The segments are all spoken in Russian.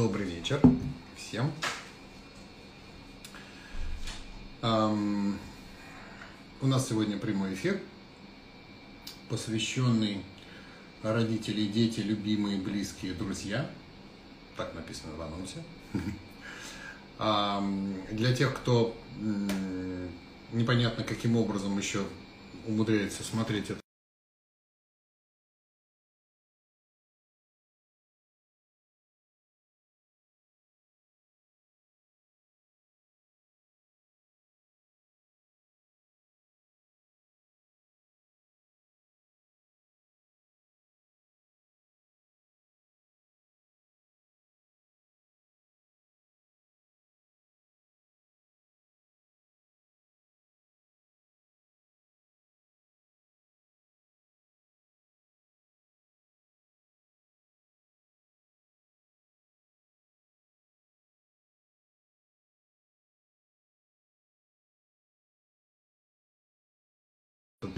Добрый вечер всем. Um, у нас сегодня прямой эфир, посвященный родители, дети, любимые, близкие, друзья. Так написано в анонсе. Um, для тех, кто um, непонятно каким образом еще умудряется смотреть это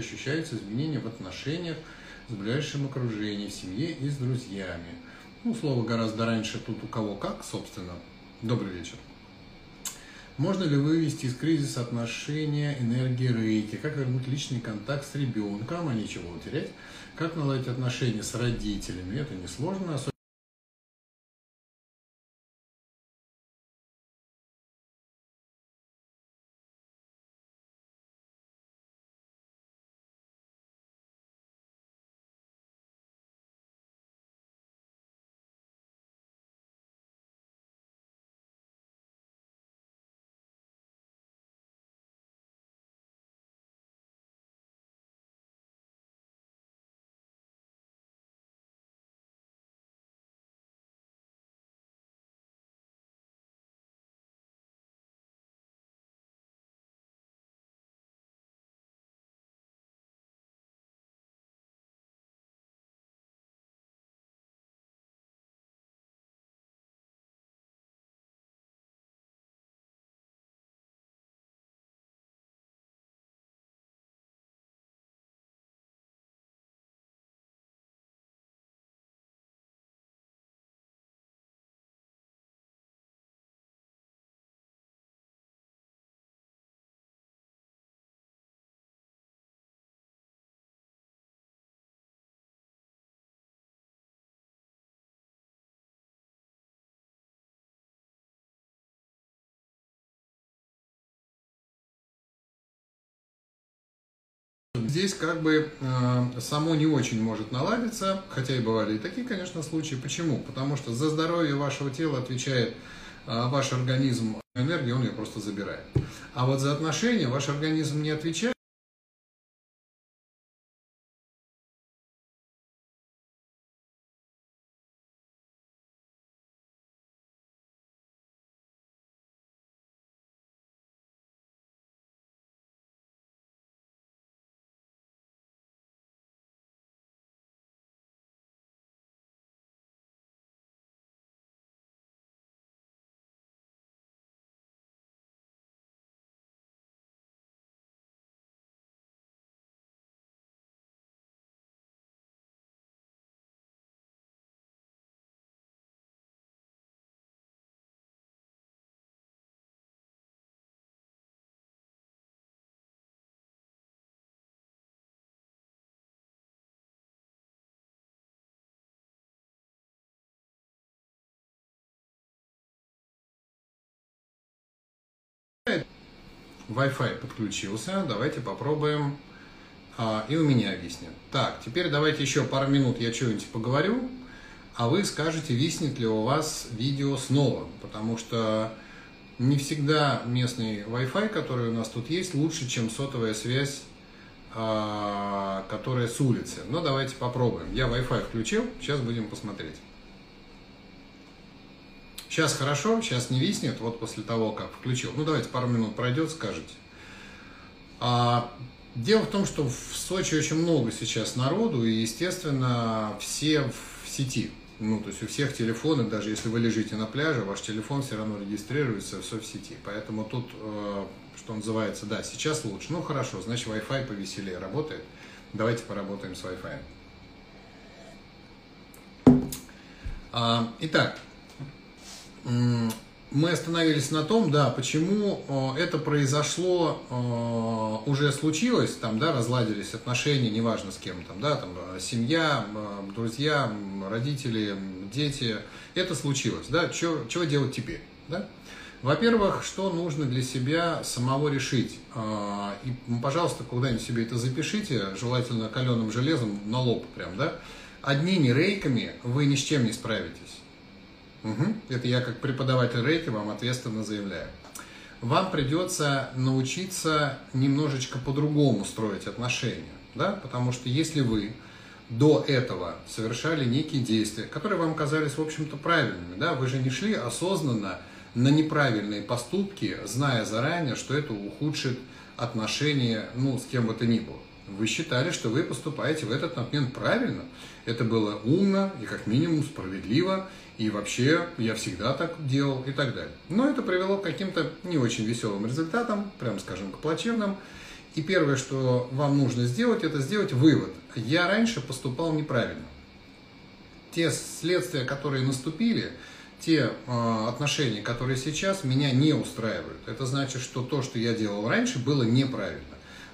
ощущаются изменения в отношениях с ближайшим окружением, в семье и с друзьями. Ну, слово гораздо раньше тут у кого как, собственно. Добрый вечер. Можно ли вывести из кризиса отношения энергии рейки? Как вернуть личный контакт с ребенком, а нечего утерять? Как наладить отношения с родителями? Это несложно, особенно Здесь как бы э, само не очень может наладиться, хотя и бывали и такие, конечно, случаи. Почему? Потому что за здоровье вашего тела отвечает э, ваш организм энергии, он ее просто забирает. А вот за отношения ваш организм не отвечает. Wi-Fi подключился. Давайте попробуем. А, и у меня виснет. Так, теперь давайте еще пару минут я что-нибудь поговорю, а вы скажете, виснет ли у вас видео снова. Потому что не всегда местный Wi-Fi, который у нас тут есть, лучше, чем сотовая связь, а, которая с улицы. Но давайте попробуем. Я Wi-Fi включил, сейчас будем посмотреть. Сейчас хорошо, сейчас не виснет, вот после того, как включил. Ну, давайте пару минут пройдет, скажете. А, дело в том, что в Сочи очень много сейчас народу, и, естественно, все в сети. Ну, то есть у всех телефоны, даже если вы лежите на пляже, ваш телефон все равно регистрируется все в сети. Поэтому тут, э, что называется, да, сейчас лучше. Ну, хорошо, значит, Wi-Fi повеселее работает. Давайте поработаем с Wi-Fi. А, итак, мы остановились на том, да, почему э, это произошло, э, уже случилось, там, да, разладились отношения, неважно с кем, там, да, там, э, семья, друзья, родители, дети, это случилось, да, чего делать теперь, да? Во-первых, что нужно для себя самого решить? И, пожалуйста, куда-нибудь себе это запишите, желательно каленым железом на лоб прям, да? Одними рейками вы ни с чем не справитесь. Угу. Это я как преподаватель рейки вам ответственно заявляю. Вам придется научиться немножечко по-другому строить отношения, да? потому что если вы до этого совершали некие действия, которые вам казались, в общем-то, правильными, да, вы же не шли осознанно на неправильные поступки, зная заранее, что это ухудшит отношения, ну, с кем бы то ни было. Вы считали, что вы поступаете в этот момент правильно. Это было умно и как минимум справедливо, и вообще я всегда так делал и так далее. Но это привело к каким-то не очень веселым результатам, прям скажем, к плачевным. И первое, что вам нужно сделать, это сделать вывод. Я раньше поступал неправильно. Те следствия, которые наступили, те э, отношения, которые сейчас, меня не устраивают. Это значит, что то, что я делал раньше, было неправильно.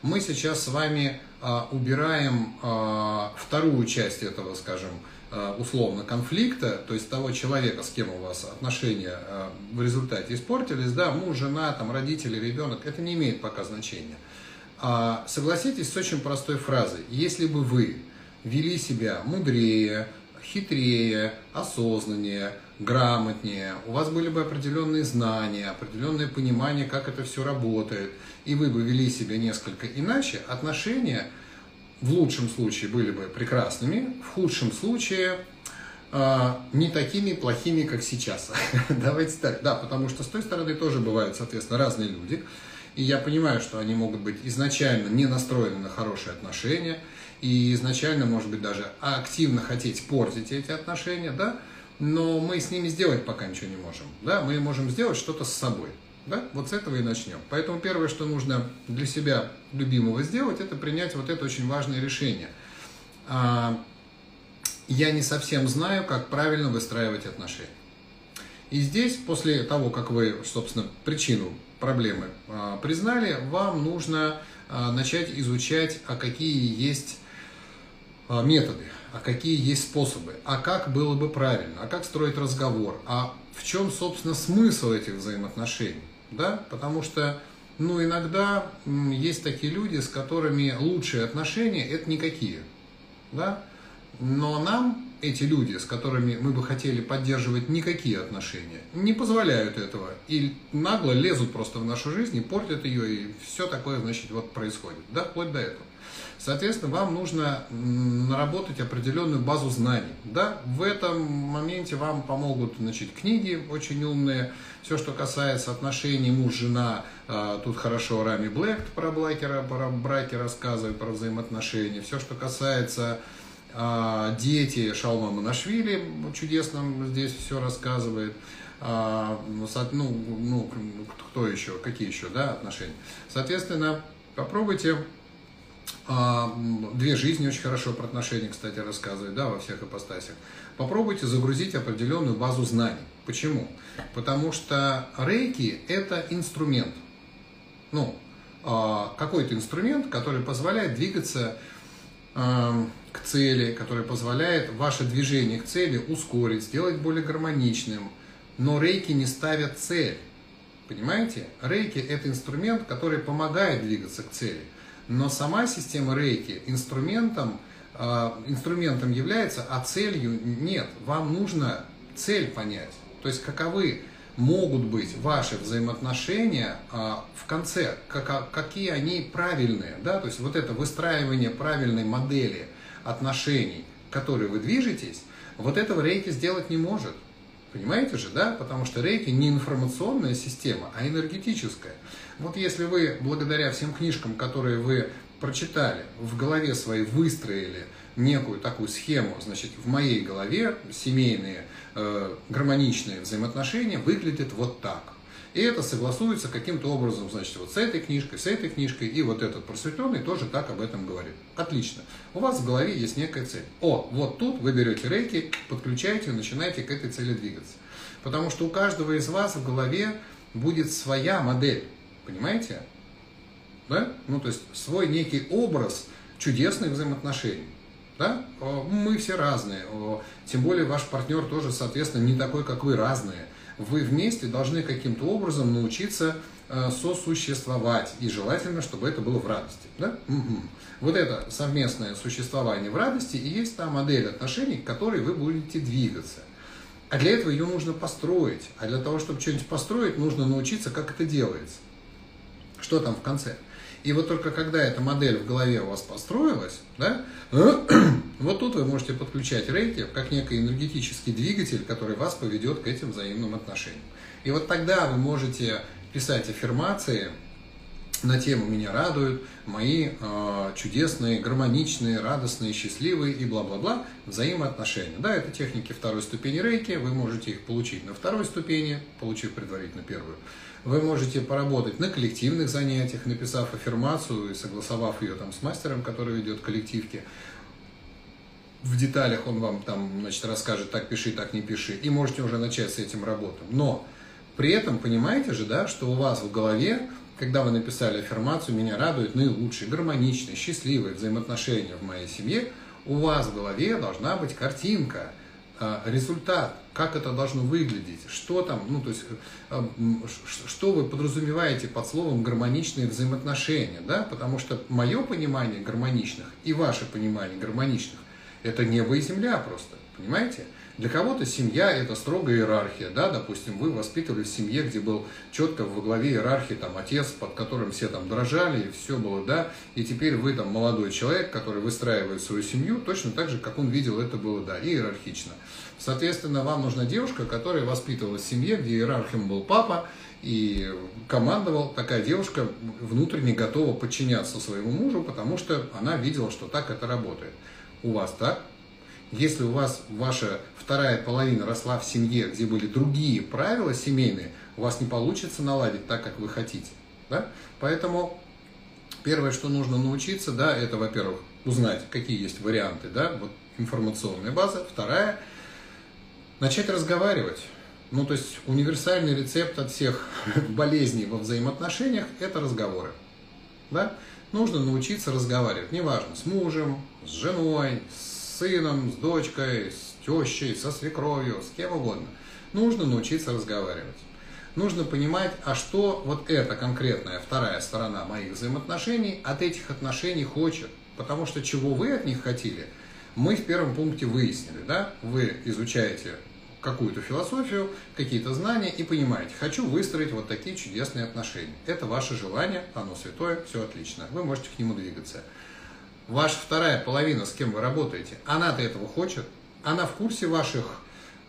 Мы сейчас с вами э, убираем э, вторую часть этого, скажем, Э, условно конфликта, то есть того человека, с кем у вас отношения э, в результате испортились, да, муж, жена, там, родители, ребенок, это не имеет пока значения. А согласитесь с очень простой фразой. Если бы вы вели себя мудрее, хитрее, осознаннее, грамотнее, у вас были бы определенные знания, определенное понимание, как это все работает, и вы бы вели себя несколько иначе, отношения – в лучшем случае были бы прекрасными, в худшем случае э, не такими плохими, как сейчас. Давайте так, да, потому что с той стороны тоже бывают, соответственно, разные люди. И я понимаю, что они могут быть изначально не настроены на хорошие отношения, и изначально, может быть, даже активно хотеть портить эти отношения, да, но мы с ними сделать пока ничего не можем, да, мы можем сделать что-то с собой. Да? Вот с этого и начнем. Поэтому первое, что нужно для себя любимого сделать, это принять вот это очень важное решение. А, я не совсем знаю, как правильно выстраивать отношения. И здесь, после того, как вы, собственно, причину проблемы а, признали, вам нужно а, начать изучать, а какие есть методы, а какие есть способы, а как было бы правильно, а как строить разговор, а в чем, собственно, смысл этих взаимоотношений да, потому что, ну, иногда есть такие люди, с которыми лучшие отношения – это никакие, да, но нам эти люди, с которыми мы бы хотели поддерживать никакие отношения, не позволяют этого. И нагло лезут просто в нашу жизнь и портят ее, и все такое, значит, вот происходит. Да, вплоть до этого. Соответственно, вам нужно наработать определенную базу знаний. Да? В этом моменте вам помогут значит, книги очень умные. Все, что касается отношений муж-жена, а, тут хорошо Рами Блэк про, блакера, про браки рассказывает, про взаимоотношения. Все, что касается а, дети Шалма Манашвили, чудесно здесь все рассказывает. А, ну, ну, кто еще, какие еще да, отношения. Соответственно, попробуйте две жизни очень хорошо про отношения, кстати, рассказывает, да, во всех ипостасях. Попробуйте загрузить определенную базу знаний. Почему? Потому что рейки – это инструмент. Ну, а, какой-то инструмент, который позволяет двигаться а, к цели, который позволяет ваше движение к цели ускорить, сделать более гармоничным. Но рейки не ставят цель. Понимаете? Рейки – это инструмент, который помогает двигаться к цели – но сама система рейки инструментом, а, инструментом является, а целью нет. Вам нужно цель понять. То есть каковы могут быть ваши взаимоотношения а, в конце, как, какие они правильные. Да? То есть вот это выстраивание правильной модели отношений, к которой вы движетесь, вот этого рейки сделать не может. Понимаете же, да? Потому что рейки не информационная система, а энергетическая. Вот если вы, благодаря всем книжкам, которые вы прочитали, в голове своей выстроили некую такую схему, значит, в моей голове семейные э, гармоничные взаимоотношения выглядят вот так. И это согласуется каким-то образом, значит, вот с этой книжкой, с этой книжкой, и вот этот просветленный тоже так об этом говорит. Отлично. У вас в голове есть некая цель. О, вот тут вы берете рейки, подключаете, начинаете к этой цели двигаться. Потому что у каждого из вас в голове будет своя модель. Понимаете? Да? Ну, то есть свой некий образ чудесных взаимоотношений. Да? Мы все разные. Тем более ваш партнер тоже, соответственно, не такой, как вы, разные. Вы вместе должны каким-то образом научиться э, сосуществовать. И желательно, чтобы это было в радости. Да? Угу. Вот это совместное существование в радости и есть та модель отношений, к которой вы будете двигаться. А для этого ее нужно построить. А для того, чтобы что-нибудь построить, нужно научиться, как это делается. Что там в конце? И вот только когда эта модель в голове у вас построилась, да, вот тут вы можете подключать рейки как некий энергетический двигатель, который вас поведет к этим взаимным отношениям. И вот тогда вы можете писать аффирмации, на тему «Меня радуют мои э, чудесные, гармоничные, радостные, счастливые и бла-бла-бла взаимоотношения». Да, это техники второй ступени рейки, вы можете их получить на второй ступени, получив предварительно первую. Вы можете поработать на коллективных занятиях, написав аффирмацию и согласовав ее там с мастером, который ведет коллективки. В деталях он вам там, значит, расскажет, так пиши, так не пиши, и можете уже начать с этим работать. Но при этом понимаете же, да, что у вас в голове когда вы написали аффирмацию «Меня радуют наилучшие, гармоничные, счастливые взаимоотношения в моей семье», у вас в голове должна быть картинка, а, результат, как это должно выглядеть, что там, ну, то есть, э, что вы подразумеваете под словом гармоничные взаимоотношения, да, потому что мое понимание гармоничных и ваше понимание гармоничных – это небо и земля просто, понимаете? Для кого-то семья – это строгая иерархия, да, допустим, вы воспитывали в семье, где был четко во главе иерархии там отец, под которым все там дрожали, и все было, да, и теперь вы там молодой человек, который выстраивает свою семью точно так же, как он видел это было, да, иерархично. Соответственно, вам нужна девушка, которая воспитывалась в семье, где иерархием был папа, и командовал, такая девушка внутренне готова подчиняться своему мужу, потому что она видела, что так это работает. У вас так? Если у вас ваша вторая половина росла в семье, где были другие правила семейные, у вас не получится наладить так, как вы хотите. Да? Поэтому первое, что нужно научиться, да, это, во-первых, узнать, какие есть варианты, да, вот информационная база. Вторая, начать разговаривать. Ну, то есть универсальный рецепт от всех болезней во взаимоотношениях – это разговоры. Да? Нужно научиться разговаривать, неважно, с мужем, с женой, с сыном, с дочкой, с тещей, со свекровью, с кем угодно. Нужно научиться разговаривать. Нужно понимать, а что вот эта конкретная вторая сторона моих взаимоотношений от этих отношений хочет. Потому что чего вы от них хотели, мы в первом пункте выяснили. Да? Вы изучаете какую-то философию, какие-то знания и понимаете, хочу выстроить вот такие чудесные отношения. Это ваше желание, оно святое, все отлично. Вы можете к нему двигаться ваша вторая половина, с кем вы работаете, она-то этого хочет, она в курсе ваших,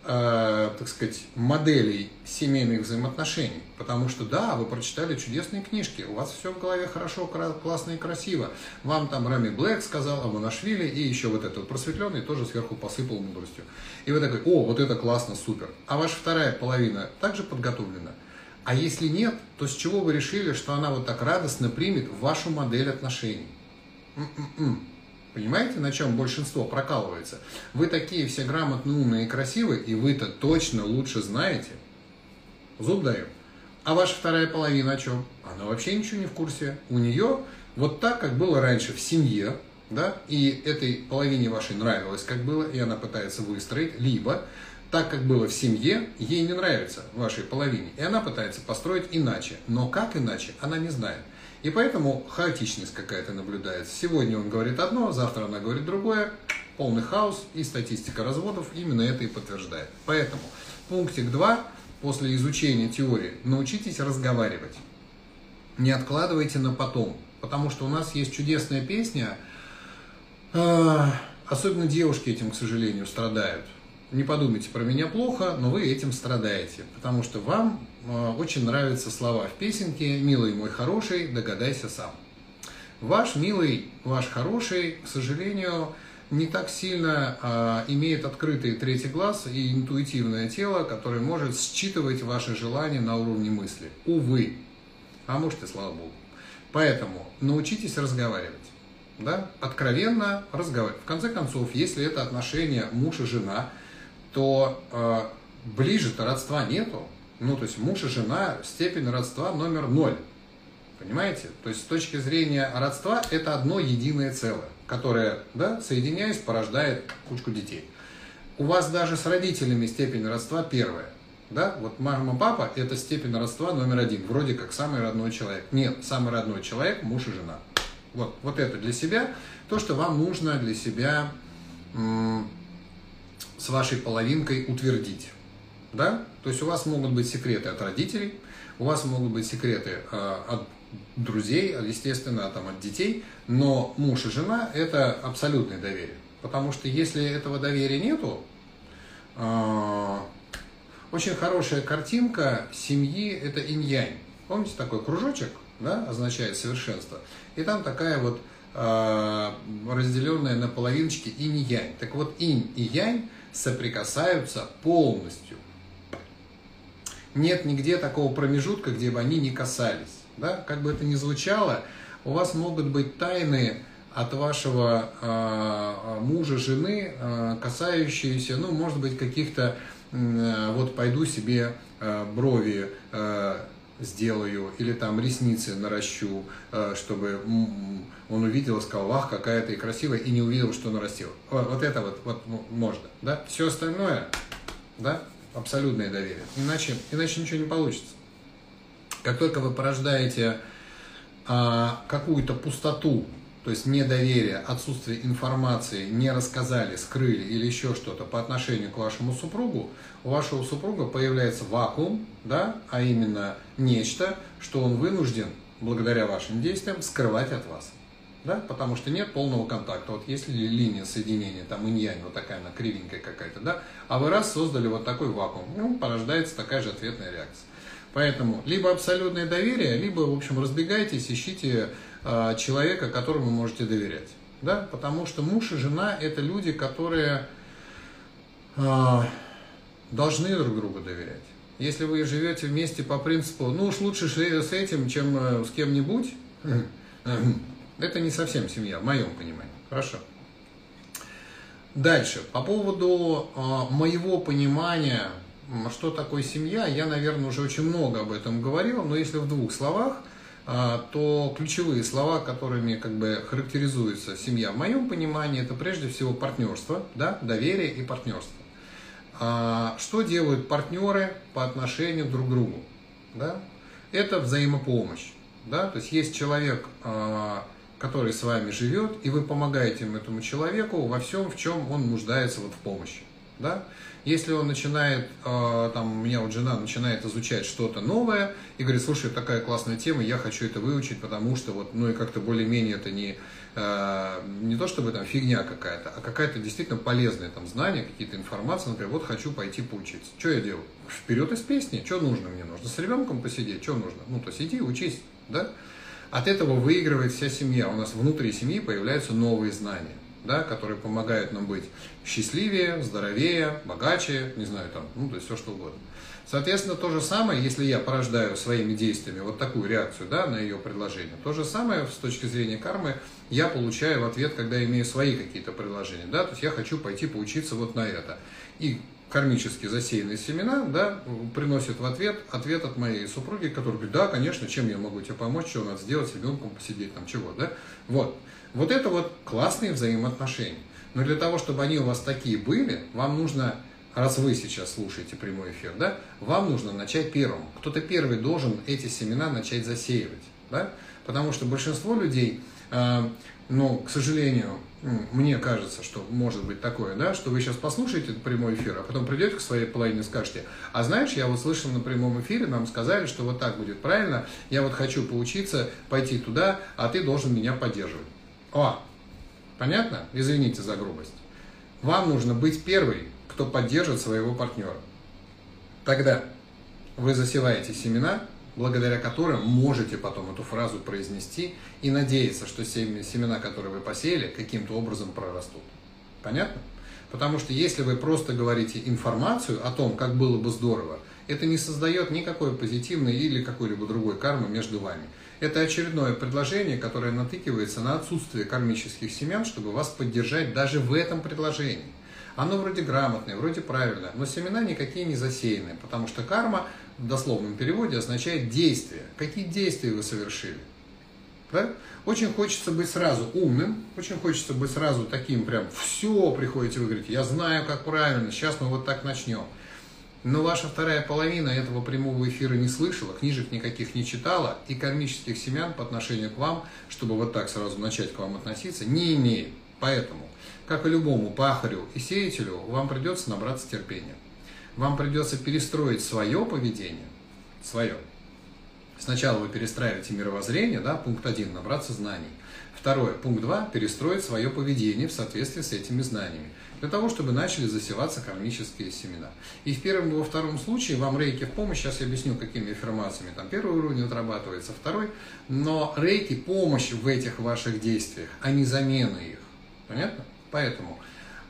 э, так сказать, моделей семейных взаимоотношений. Потому что, да, вы прочитали чудесные книжки, у вас все в голове хорошо, классно и красиво. Вам там Рами Блэк сказал, Аманашвили, и еще вот этот просветленный тоже сверху посыпал мудростью. И вы такой, о, вот это классно, супер. А ваша вторая половина также подготовлена. А если нет, то с чего вы решили, что она вот так радостно примет вашу модель отношений? М-м-м. Понимаете, на чем большинство прокалывается? Вы такие все грамотные, умные и красивые, и вы-то точно лучше знаете. Зуб даю. А ваша вторая половина о чем? Она вообще ничего не в курсе. У нее вот так, как было раньше в семье, да, и этой половине вашей нравилось, как было, и она пытается выстроить, либо так, как было в семье, ей не нравится вашей половине, и она пытается построить иначе. Но как иначе, она не знает. И поэтому хаотичность какая-то наблюдается. Сегодня он говорит одно, завтра она говорит другое. Полный хаос и статистика разводов именно это и подтверждает. Поэтому пунктик 2. После изучения теории научитесь разговаривать. Не откладывайте на потом. Потому что у нас есть чудесная песня. А, особенно девушки этим, к сожалению, страдают не подумайте про меня плохо, но вы этим страдаете, потому что вам очень нравятся слова в песенке «Милый мой хороший, догадайся сам». Ваш милый, ваш хороший, к сожалению, не так сильно э, имеет открытый третий глаз и интуитивное тело, которое может считывать ваши желания на уровне мысли. Увы. А может и слава богу. Поэтому научитесь разговаривать. Да? Откровенно разговаривать. В конце концов, если это отношения муж и жена – то э, ближе-то родства нету. Ну, то есть муж и жена, степень родства номер ноль. Понимаете? То есть с точки зрения родства это одно единое целое, которое, да, соединяясь, порождает кучку детей. У вас даже с родителями степень родства первая. Да? Вот мама, папа – это степень родства номер один, вроде как самый родной человек. Нет, самый родной человек – муж и жена. Вот, вот это для себя, то, что вам нужно для себя с вашей половинкой утвердить. Да? То есть у вас могут быть секреты от родителей, у вас могут быть секреты э, от друзей, естественно, там, от детей, но муж и жена – это абсолютное доверие. Потому что если этого доверия нету, э, очень хорошая картинка семьи – это инь-янь. Помните такой кружочек, да, означает совершенство? И там такая вот э, разделенная на половиночки инь-янь. Так вот, инь и янь соприкасаются полностью. Нет нигде такого промежутка, где бы они не касались. Да? Как бы это ни звучало, у вас могут быть тайны от вашего э, мужа, жены, э, касающиеся, ну, может быть, каких-то, э, вот пойду себе э, брови э, сделаю, или там ресницы наращу, э, чтобы он увидел и сказал, вах, какая ты красивая, и не увидел, что нарастил. Вот, вот это вот, вот можно, да? Все остальное, да, абсолютное доверие. Иначе, иначе ничего не получится. Как только вы порождаете а, какую-то пустоту, то есть недоверие, отсутствие информации, не рассказали, скрыли или еще что-то по отношению к вашему супругу, у вашего супруга появляется вакуум, да, а именно нечто, что он вынужден, благодаря вашим действиям, скрывать от вас. Да? Потому что нет полного контакта. Вот если линия соединения, там инь-янь, вот такая она кривенькая какая-то, да, а вы раз создали вот такой вакуум, ну, порождается такая же ответная реакция. Поэтому либо абсолютное доверие, либо, в общем, разбегайтесь, ищите э, человека, которому можете доверять. Да? Потому что муж и жена – это люди, которые э, должны друг другу доверять. Если вы живете вместе по принципу, ну уж лучше с этим, чем э, с кем-нибудь, это не совсем семья, в моем понимании. Хорошо. Дальше. По поводу э, моего понимания что такое семья, я, наверное, уже очень много об этом говорил, но если в двух словах, а, то ключевые слова, которыми как бы характеризуется семья в моем понимании, это прежде всего партнерство, да, доверие и партнерство. А, что делают партнеры по отношению друг к другу? Да? Это взаимопомощь. Да? То есть есть человек, а, который с вами живет, и вы помогаете этому человеку во всем, в чем он нуждается вот в помощи. Да? Если он начинает, э, там, у меня вот жена начинает изучать что-то новое и говорит, слушай, такая классная тема, я хочу это выучить, потому что вот, ну и как-то более-менее это не, э, не то чтобы там фигня какая-то, а какая-то действительно полезная там знание, какие-то информации, например, вот хочу пойти поучиться. Что я делаю? Вперед из песни, что нужно мне? Нужно с ребенком посидеть, что нужно? Ну, то сиди, учись, да? От этого выигрывает вся семья. У нас внутри семьи появляются новые знания да, которые помогают нам быть счастливее, здоровее, богаче, не знаю, там, ну, то есть все что угодно. Соответственно, то же самое, если я порождаю своими действиями вот такую реакцию да, на ее предложение, то же самое с точки зрения кармы я получаю в ответ, когда имею свои какие-то предложения. Да? То есть я хочу пойти поучиться вот на это. И кармически засеянные семена, да, приносят в ответ ответ от моей супруги, которая говорит, да, конечно, чем я могу тебе помочь, что надо сделать с ребенком, посидеть, там, чего, да. Вот. Вот это вот классные взаимоотношения. Но для того, чтобы они у вас такие были, вам нужно, раз вы сейчас слушаете прямой эфир, да, вам нужно начать первым. Кто-то первый должен эти семена начать засеивать, да, потому что большинство людей, э, ну, к сожалению, мне кажется, что может быть такое, да, что вы сейчас послушаете прямой эфир, а потом придете к своей половине и скажете, а знаешь, я вот слышал на прямом эфире, нам сказали, что вот так будет правильно, я вот хочу поучиться, пойти туда, а ты должен меня поддерживать. О, понятно? Извините за грубость. Вам нужно быть первой, кто поддержит своего партнера. Тогда вы засеваете семена, благодаря которым можете потом эту фразу произнести и надеяться, что семена, которые вы посеяли, каким-то образом прорастут. Понятно? Потому что если вы просто говорите информацию о том, как было бы здорово, это не создает никакой позитивной или какой-либо другой кармы между вами. Это очередное предложение, которое натыкивается на отсутствие кармических семян, чтобы вас поддержать даже в этом предложении. Оно вроде грамотное, вроде правильное, но семена никакие не засеяны, потому что карма в дословном переводе означает действие. Какие действия вы совершили? Да? Очень хочется быть сразу умным, очень хочется быть сразу таким прям, все приходите вы говорите, я знаю, как правильно, сейчас мы вот так начнем. Но ваша вторая половина этого прямого эфира не слышала, книжек никаких не читала и кармических семян по отношению к вам, чтобы вот так сразу начать к вам относиться, не имеет. Поэтому, как и любому пахарю и сеятелю, вам придется набраться терпения. Вам придется перестроить свое поведение, свое. Сначала вы перестраиваете мировоззрение, да, пункт один, набраться знаний. Второе, пункт два, перестроить свое поведение в соответствии с этими знаниями для того, чтобы начали засеваться кармические семена. И в первом и во втором случае вам рейки в помощь, сейчас я объясню, какими аффирмациями. Там первый уровень отрабатывается, второй, но рейки помощь в этих ваших действиях, а не замена их. Понятно? Поэтому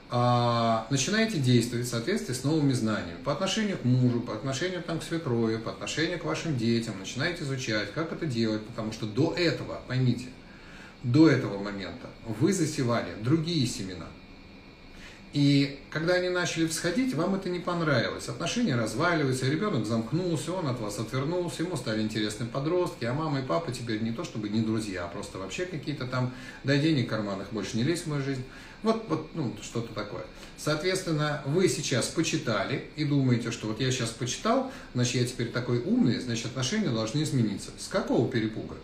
а, начинаете действовать в соответствии с новыми знаниями по отношению к мужу, по отношению там, к свекрови, по отношению к вашим детям, начинаете изучать, как это делать, потому что до этого, поймите, до этого момента вы засевали другие семена – и когда они начали всходить, вам это не понравилось. Отношения разваливаются, ребенок замкнулся, он от вас отвернулся, ему стали интересны подростки, а мама и папа теперь не то чтобы не друзья, а просто вообще какие-то там, дай денег карманах, больше не лезь в мою жизнь. Вот, вот ну, что-то такое. Соответственно, вы сейчас почитали и думаете, что вот я сейчас почитал, значит, я теперь такой умный, значит, отношения должны измениться. С какого перепуга?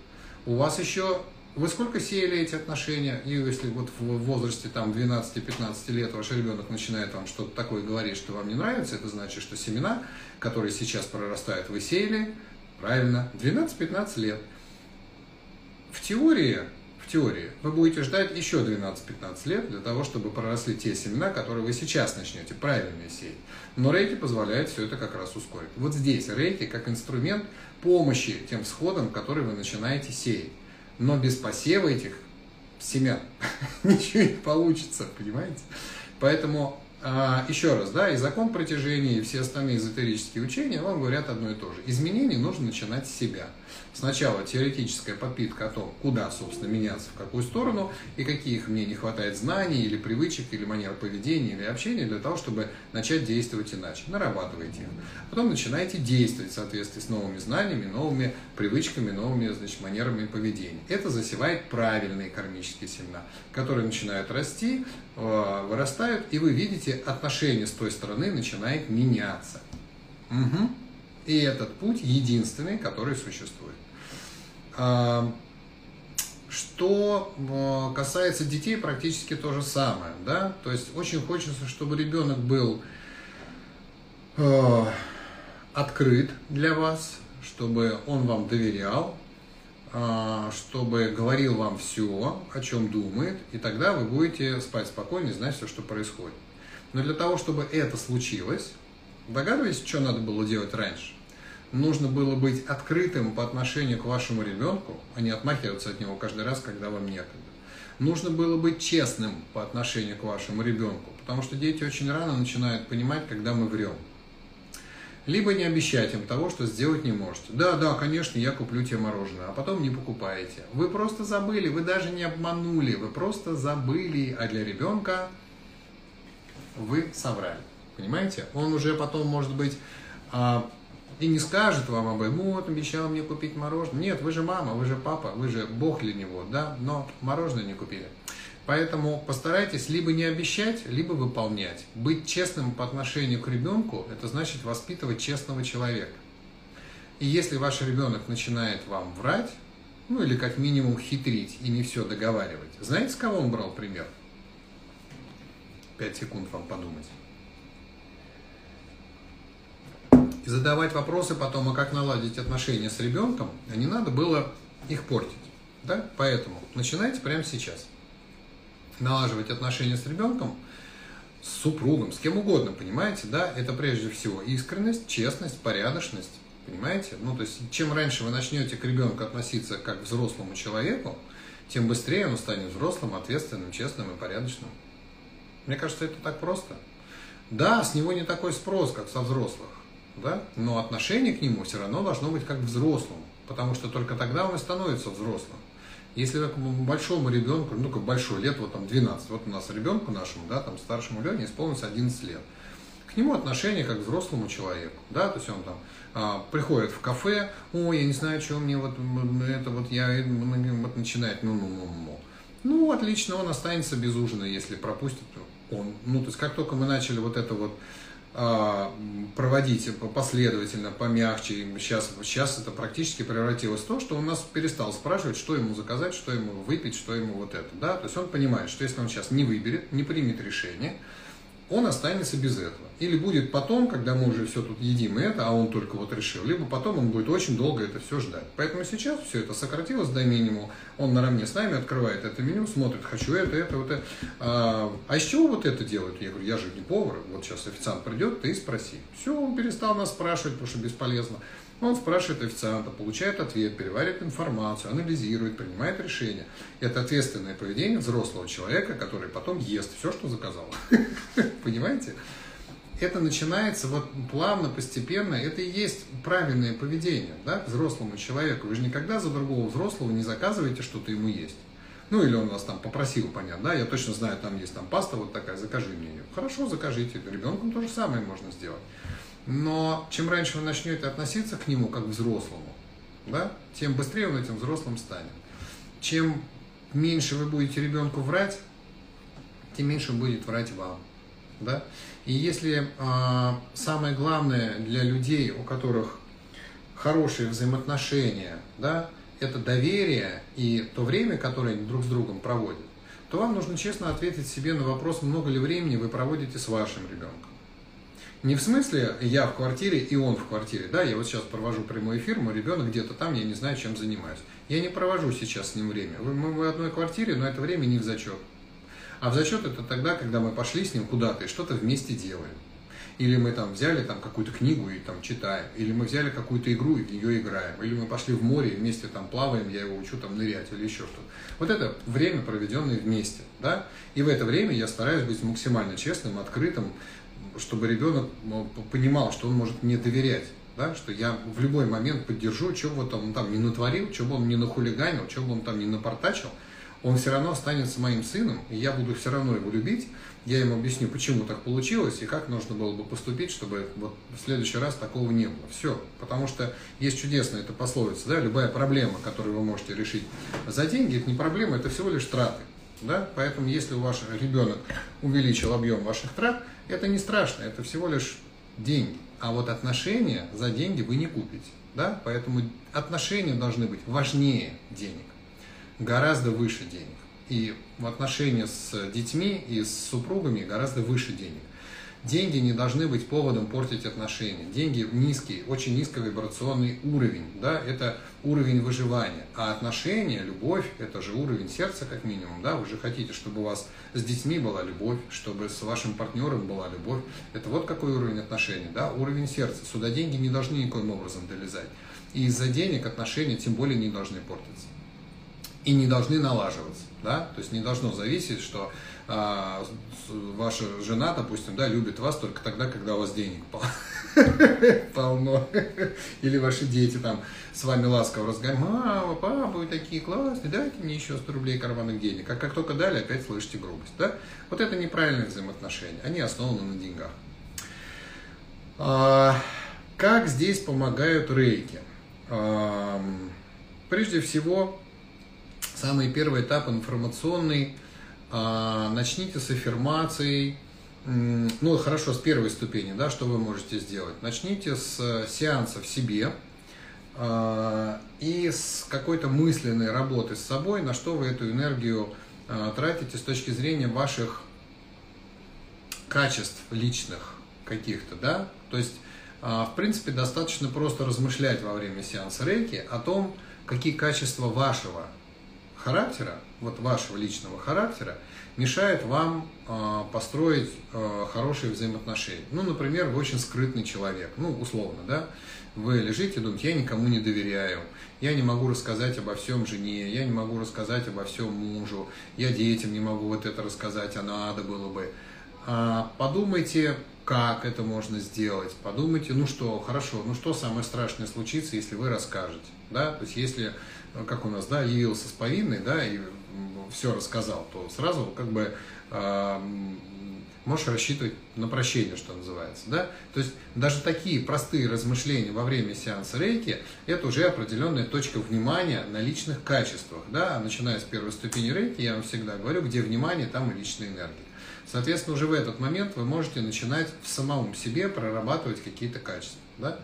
У вас еще вы сколько сеяли эти отношения? И если вот в возрасте там 12-15 лет ваш ребенок начинает вам что-то такое говорить, что вам не нравится, это значит, что семена, которые сейчас прорастают, вы сеяли, правильно, 12-15 лет. В теории, в теории вы будете ждать еще 12-15 лет для того, чтобы проросли те семена, которые вы сейчас начнете правильно сеять. Но рейки позволяет все это как раз ускорить. Вот здесь рейки как инструмент помощи тем всходам, которые вы начинаете сеять но без посева этих семян ничего не получится, понимаете? Поэтому а, еще раз, да, и закон притяжения, и все остальные эзотерические учения вам говорят одно и то же. Изменения нужно начинать с себя. Сначала теоретическая подпитка о том, куда, собственно, меняться, в какую сторону, и каких мне не хватает знаний, или привычек, или манер поведения, или общения, для того, чтобы начать действовать иначе. Нарабатывайте их. Потом начинаете действовать в соответствии с новыми знаниями, новыми привычками, новыми значит, манерами поведения. Это засевает правильные кармические семена, которые начинают расти, э, вырастают, и вы видите, отношение с той стороны начинает меняться. Угу. И этот путь единственный, который существует. А, что а, касается детей, практически то же самое. Да? То есть очень хочется, чтобы ребенок был а, открыт для вас, чтобы он вам доверял, чтобы говорил вам все, о чем думает, и тогда вы будете спать спокойно и знать все, что происходит. Но для того, чтобы это случилось, догадываетесь, что надо было делать раньше? Нужно было быть открытым по отношению к вашему ребенку, а не отмахиваться от него каждый раз, когда вам некогда. Нужно было быть честным по отношению к вашему ребенку, потому что дети очень рано начинают понимать, когда мы врем. Либо не обещать им того, что сделать не можете. Да, да, конечно, я куплю тебе мороженое, а потом не покупаете. Вы просто забыли, вы даже не обманули, вы просто забыли, а для ребенка вы соврали. Понимаете? Он уже потом, может быть, а, и не скажет вам об этом, вот, обещал мне купить мороженое. Нет, вы же мама, вы же папа, вы же бог для него, да, но мороженое не купили. Поэтому постарайтесь либо не обещать, либо выполнять. Быть честным по отношению к ребенку, это значит воспитывать честного человека. И если ваш ребенок начинает вам врать, ну или как минимум хитрить и не все договаривать, знаете, с кого он брал пример? Пять секунд вам подумать. И задавать вопросы потом, а как наладить отношения с ребенком, а не надо было их портить. Да? Поэтому начинайте прямо сейчас. Налаживать отношения с ребенком, с супругом, с кем угодно, понимаете, да, это прежде всего искренность, честность, порядочность, понимаете? Ну, то есть, чем раньше вы начнете к ребенку относиться как к взрослому человеку, тем быстрее он станет взрослым, ответственным, честным и порядочным. Мне кажется, это так просто. Да, с него не такой спрос, как со взрослых да? но отношение к нему все равно должно быть как к взрослому, потому что только тогда он и становится взрослым. Если такому большому ребенку, ну как большой, лет вот там 12, вот у нас ребенку нашему, да, там старшему Лене исполнилось 11 лет. К нему отношение как к взрослому человеку, да, то есть он там а, приходит в кафе, ой, я не знаю, что мне вот это вот я вот начинает, ну, ну, ну, ну. Ну, отлично, он останется без ужина, если пропустит он. Ну, то есть как только мы начали вот это вот проводить последовательно, помягче. Сейчас, сейчас это практически превратилось в то, что он нас перестал спрашивать, что ему заказать, что ему выпить, что ему вот это. Да? То есть он понимает, что если он сейчас не выберет, не примет решение, он останется без этого. Или будет потом, когда мы уже все тут едим это, а он только вот решил, либо потом он будет очень долго это все ждать. Поэтому сейчас все это сократилось до минимума, он наравне с нами открывает это меню, смотрит, хочу это, это, вот это. А, а из чего вот это делают? Я говорю, я же не повар, вот сейчас официант придет, ты спроси. Все, он перестал нас спрашивать, потому что бесполезно. Он спрашивает официанта, получает ответ, переваривает информацию, анализирует, принимает решение. Это ответственное поведение взрослого человека, который потом ест все, что заказал. Понимаете? Это начинается вот плавно, постепенно. Это и есть правильное поведение да, взрослому человеку. Вы же никогда за другого взрослого не заказываете что-то ему есть. Ну, или он вас там попросил, понятно, да, я точно знаю, там есть там паста вот такая, закажи мне ее. Хорошо, закажите. Ребенком то же самое можно сделать. Но чем раньше вы начнете относиться к нему как к взрослому, да, тем быстрее он этим взрослым станет. Чем меньше вы будете ребенку врать, тем меньше он будет врать вам. Да? И если э, самое главное для людей, у которых хорошие взаимоотношения, да, это доверие и то время, которое они друг с другом проводят, то вам нужно честно ответить себе на вопрос, много ли времени вы проводите с вашим ребенком. Не в смысле я в квартире и он в квартире. Да, я вот сейчас провожу прямой эфир, мой ребенок где-то там, я не знаю, чем занимаюсь. Я не провожу сейчас с ним время. Мы в одной квартире, но это время не в зачет. А в зачет это тогда, когда мы пошли с ним куда-то и что-то вместе делаем. Или мы там взяли там какую-то книгу и там читаем. Или мы взяли какую-то игру и в нее играем. Или мы пошли в море и вместе там плаваем, я его учу там нырять или еще что-то. Вот это время, проведенное вместе. Да? И в это время я стараюсь быть максимально честным, открытым, чтобы ребенок понимал, что он может мне доверять. Да, что я в любой момент поддержу, что бы он там не натворил, что бы он не нахулиганил, что бы он там не напортачил, он все равно останется моим сыном, и я буду все равно его любить. Я ему объясню, почему так получилось и как нужно было бы поступить, чтобы вот в следующий раз такого не было. Все. Потому что есть чудесная эта пословица, да, любая проблема, которую вы можете решить за деньги, это не проблема, это всего лишь траты. Да? Поэтому если ваш ребенок увеличил объем ваших трат, это не страшно, это всего лишь деньги. А вот отношения за деньги вы не купите. Да? Поэтому отношения должны быть важнее денег, гораздо выше денег. И в отношении с детьми и с супругами гораздо выше денег. Деньги не должны быть поводом портить отношения. Деньги низкий, очень низковибрационный уровень. Да? Это уровень выживания. А отношения, любовь, это же уровень сердца как минимум. Да? Вы же хотите, чтобы у вас с детьми была любовь, чтобы с вашим партнером была любовь. Это вот какой уровень отношений. Да? Уровень сердца. Сюда деньги не должны никоим образом долезать. И из-за денег отношения тем более не должны портиться. И не должны налаживаться. Да? То есть не должно зависеть, что а, ваша жена, допустим, да, любит вас только тогда, когда у вас денег полно. Или ваши дети там с вами ласково разговаривают, мама, папа, вы такие классные, дайте мне еще 100 рублей карманных денег. А как только дали, опять слышите грубость. Да? Вот это неправильные взаимоотношения, они основаны на деньгах. А, как здесь помогают рейки? А, прежде всего, самый первый этап информационный – начните с аффирмацией, ну хорошо, с первой ступени, да, что вы можете сделать. Начните с э, сеанса в себе а, и с какой-то мысленной работы с собой, на что вы эту энергию а, тратите с точки зрения ваших качеств личных каких-то, да, то есть в принципе, достаточно просто размышлять во время сеанса рейки о том, какие качества вашего характера, вот вашего личного характера, мешает вам э, построить э, хорошие взаимоотношения. Ну, например, вы очень скрытный человек, ну, условно, да, вы лежите и думаете, я никому не доверяю, я не могу рассказать обо всем жене, я не могу рассказать обо всем мужу, я детям не могу вот это рассказать, а надо было бы. а, подумайте, как это можно сделать. Подумайте, ну что, хорошо, ну что самое страшное случится, если вы расскажете, да, то есть если, как у нас, да, явился с повинной, да, и все рассказал, то сразу как бы э, можешь рассчитывать на прощение, что называется, да. То есть даже такие простые размышления во время сеанса рейки – это уже определенная точка внимания на личных качествах, да. Начиная с первой ступени рейки, я вам всегда говорю, где внимание, там и личная энергия. Соответственно, уже в этот момент вы можете начинать в самом себе прорабатывать какие-то качества. Да?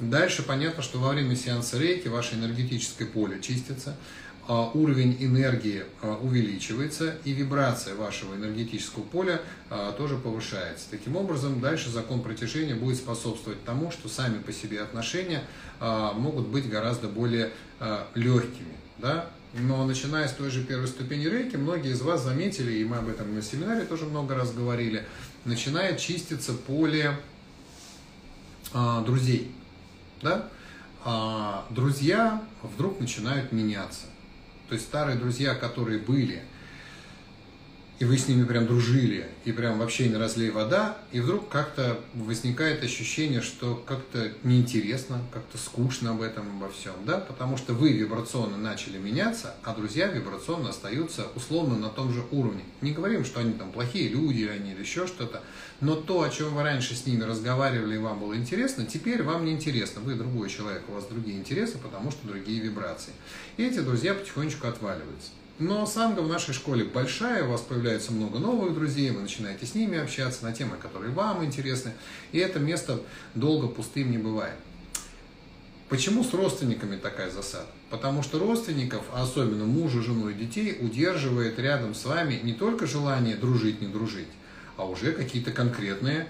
Дальше понятно, что во время сеанса рейки ваше энергетическое поле чистится, а, уровень энергии а, увеличивается и вибрация вашего энергетического поля а, тоже повышается. Таким образом, дальше закон притяжения будет способствовать тому, что сами по себе отношения могут быть гораздо более легкими. Да? Но начиная с той же первой ступени рейки, многие из вас заметили, и мы об этом на семинаре тоже много раз говорили, начинает чиститься поле а, друзей. Да? А, друзья вдруг начинают меняться. То есть старые друзья, которые были, и вы с ними прям дружили, и прям вообще не разлей вода, и вдруг как-то возникает ощущение, что как-то неинтересно, как-то скучно об этом обо всем, да, потому что вы вибрационно начали меняться, а друзья вибрационно остаются условно на том же уровне. Не говорим, что они там плохие люди, они или еще что-то, но то, о чем вы раньше с ними разговаривали и вам было интересно, теперь вам не интересно. Вы другой человек, у вас другие интересы, потому что другие вибрации. И эти друзья потихонечку отваливаются. Но санга в нашей школе большая, у вас появляется много новых друзей, вы начинаете с ними общаться на темы, которые вам интересны, и это место долго пустым не бывает. Почему с родственниками такая засада? Потому что родственников, особенно мужа, жену и детей, удерживает рядом с вами не только желание дружить, не дружить, а уже какие-то конкретные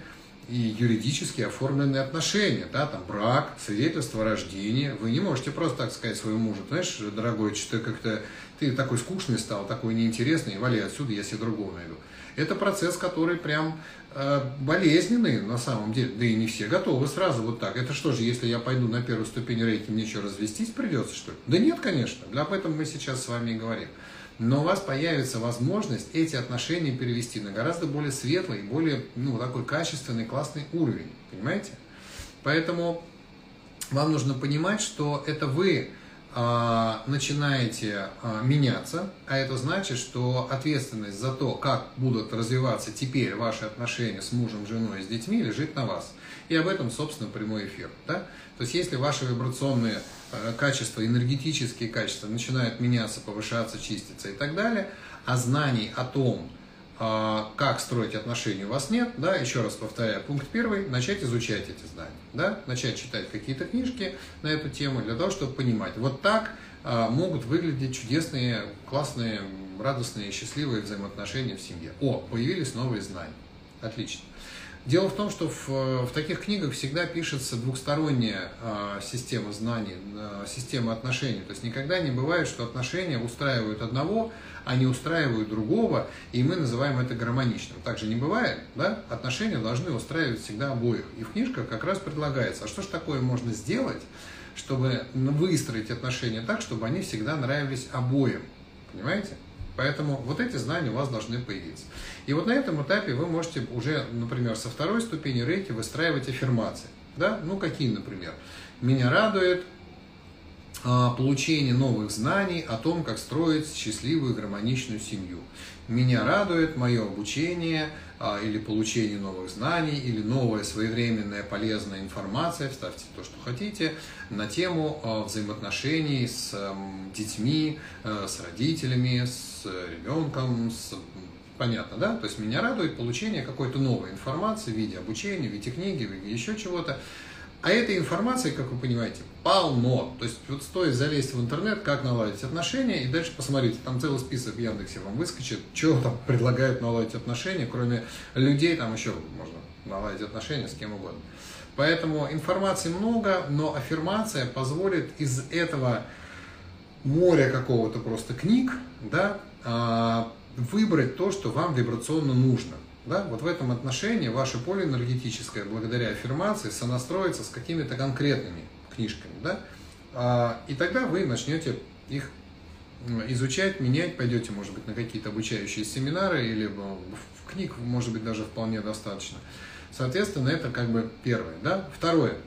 и юридически оформленные отношения, да, там брак, свидетельство о рождении. Вы не можете просто так сказать своему мужу, знаешь, дорогой, что как-то ты такой скучный стал, такой неинтересный, вали отсюда, я себе другого найду. Это процесс, который прям э, болезненный на самом деле, да и не все готовы сразу вот так. Это что же, если я пойду на первую ступень рейки, мне что, развестись придется, что ли? Да нет, конечно, об этом мы сейчас с вами и говорим но у вас появится возможность эти отношения перевести на гораздо более светлый, более ну, такой качественный, классный уровень. Понимаете? Поэтому вам нужно понимать, что это вы э, начинаете э, меняться, а это значит, что ответственность за то, как будут развиваться теперь ваши отношения с мужем, женой с детьми, лежит на вас. И об этом, собственно, прямой эфир. Да? То есть, если ваши вибрационные качества, энергетические качества начинают меняться, повышаться, чиститься и так далее, а знаний о том, э, как строить отношения у вас нет, да, еще раз повторяю, пункт первый, начать изучать эти знания, да, начать читать какие-то книжки на эту тему для того, чтобы понимать, вот так э, могут выглядеть чудесные, классные, радостные, счастливые взаимоотношения в семье. О, появились новые знания. Отлично. Дело в том, что в, в таких книгах всегда пишется двухсторонняя э, система знаний, э, система отношений. То есть никогда не бывает, что отношения устраивают одного, а не устраивают другого, и мы называем это гармоничным. Так же не бывает, да? Отношения должны устраивать всегда обоих. И в книжках как раз предлагается, а что же такое можно сделать, чтобы выстроить отношения так, чтобы они всегда нравились обоим. Понимаете? Поэтому вот эти знания у вас должны появиться. И вот на этом этапе вы можете уже, например, со второй ступени рейки выстраивать аффирмации. Да? Ну, какие, например? Меня радует получение новых знаний о том, как строить счастливую гармоничную семью. Меня радует мое обучение а, или получение новых знаний, или новая своевременная полезная информация, вставьте то, что хотите, на тему а, взаимоотношений с детьми, э, с родителями, с ребенком, с понятно, да? То есть меня радует получение какой-то новой информации в виде обучения, в виде книги, в виде еще чего-то. А этой информации, как вы понимаете, полно. То есть вот стоит залезть в интернет, как наладить отношения, и дальше посмотрите, там целый список в Яндексе вам выскочит, что там предлагают наладить отношения, кроме людей, там еще можно наладить отношения с кем угодно. Поэтому информации много, но аффирмация позволит из этого моря какого-то просто книг, да, а, выбрать то, что вам вибрационно нужно. Да? Вот в этом отношении ваше поле энергетическое, благодаря аффирмации, сонастроится с какими-то конкретными книжками. Да? А, и тогда вы начнете их изучать, менять, пойдете, может быть, на какие-то обучающие семинары или в книг, может быть, даже вполне достаточно. Соответственно, это как бы первое. Да? Второе.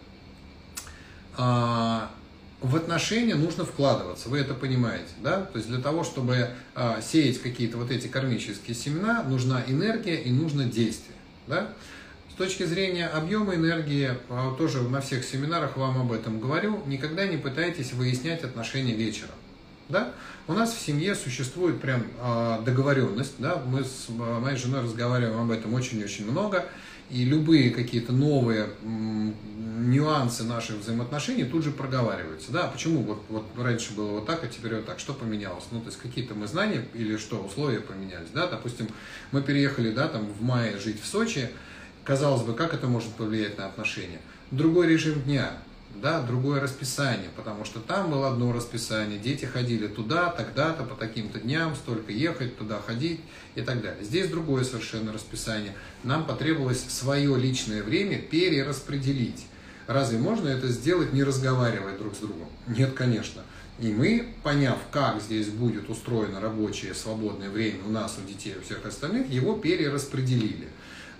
В отношения нужно вкладываться, вы это понимаете, да? То есть для того, чтобы а, сеять какие-то вот эти кармические семена, нужна энергия и нужно действие, да? С точки зрения объема энергии, а, тоже на всех семинарах вам об этом говорю, никогда не пытайтесь выяснять отношения вечером. Да? У нас в семье существует прям э, договоренность, да? мы с моей женой разговариваем об этом очень-очень много, и любые какие-то новые нюансы наших взаимоотношений тут же проговариваются. Да, почему вот, вот раньше было вот так, а теперь вот так, что поменялось? Ну, то есть какие-то мы знания или что, условия поменялись, да, допустим, мы переехали, да, там в мае жить в Сочи, казалось бы, как это может повлиять на отношения? Другой режим дня, да, другое расписание, потому что там было одно расписание, дети ходили туда, тогда-то, по таким-то дням, столько ехать, туда ходить и так далее. Здесь другое совершенно расписание. Нам потребовалось свое личное время перераспределить. Разве можно это сделать, не разговаривая друг с другом? Нет, конечно. И мы, поняв, как здесь будет устроено рабочее свободное время у нас, у детей, у всех остальных, его перераспределили.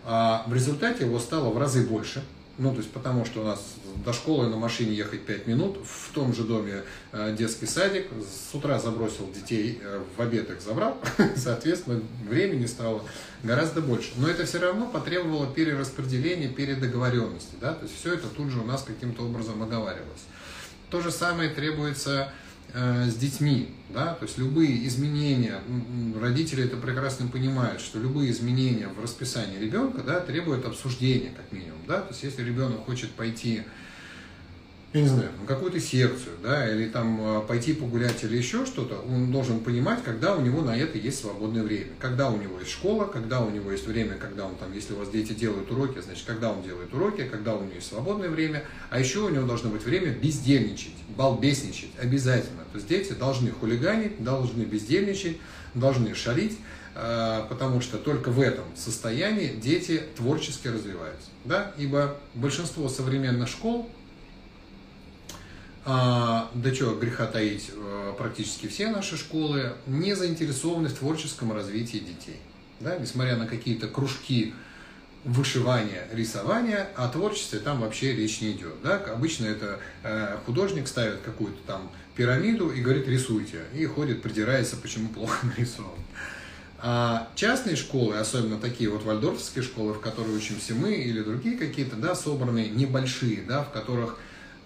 А в результате его стало в разы больше, ну, то есть потому что у нас до школы на машине ехать 5 минут, в том же доме э, детский садик, с утра забросил детей, э, в обед их забрал, соответственно, времени стало гораздо больше. Но это все равно потребовало перераспределения, передоговоренности, да, то есть все это тут же у нас каким-то образом оговаривалось. То же самое требуется с детьми, да, то есть любые изменения, родители это прекрасно понимают, что любые изменения в расписании ребенка, да, требуют обсуждения как минимум, да, то есть если ребенок хочет пойти я не знаю, на какую-то секцию, да, или там а, пойти погулять или еще что-то, он должен понимать, когда у него на это есть свободное время. Когда у него есть школа, когда у него есть время, когда он там, если у вас дети делают уроки, значит, когда он делает уроки, когда у него есть свободное время, а еще у него должно быть время бездельничать, балбесничать обязательно. То есть дети должны хулиганить, должны бездельничать, должны шалить, а, потому что только в этом состоянии дети творчески развиваются. Да? Ибо большинство современных школ а, да что, греха таить, э, практически все наши школы не заинтересованы в творческом развитии детей. Да? Несмотря на какие-то кружки вышивания, рисования, о творчестве там вообще речь не идет. Да? Обычно это э, художник ставит какую-то там пирамиду и говорит рисуйте, и ходит, придирается, почему плохо нарисован. А частные школы, особенно такие вот вальдорфские школы, в которые учимся мы, или другие какие-то, да, собранные небольшие, да, в которых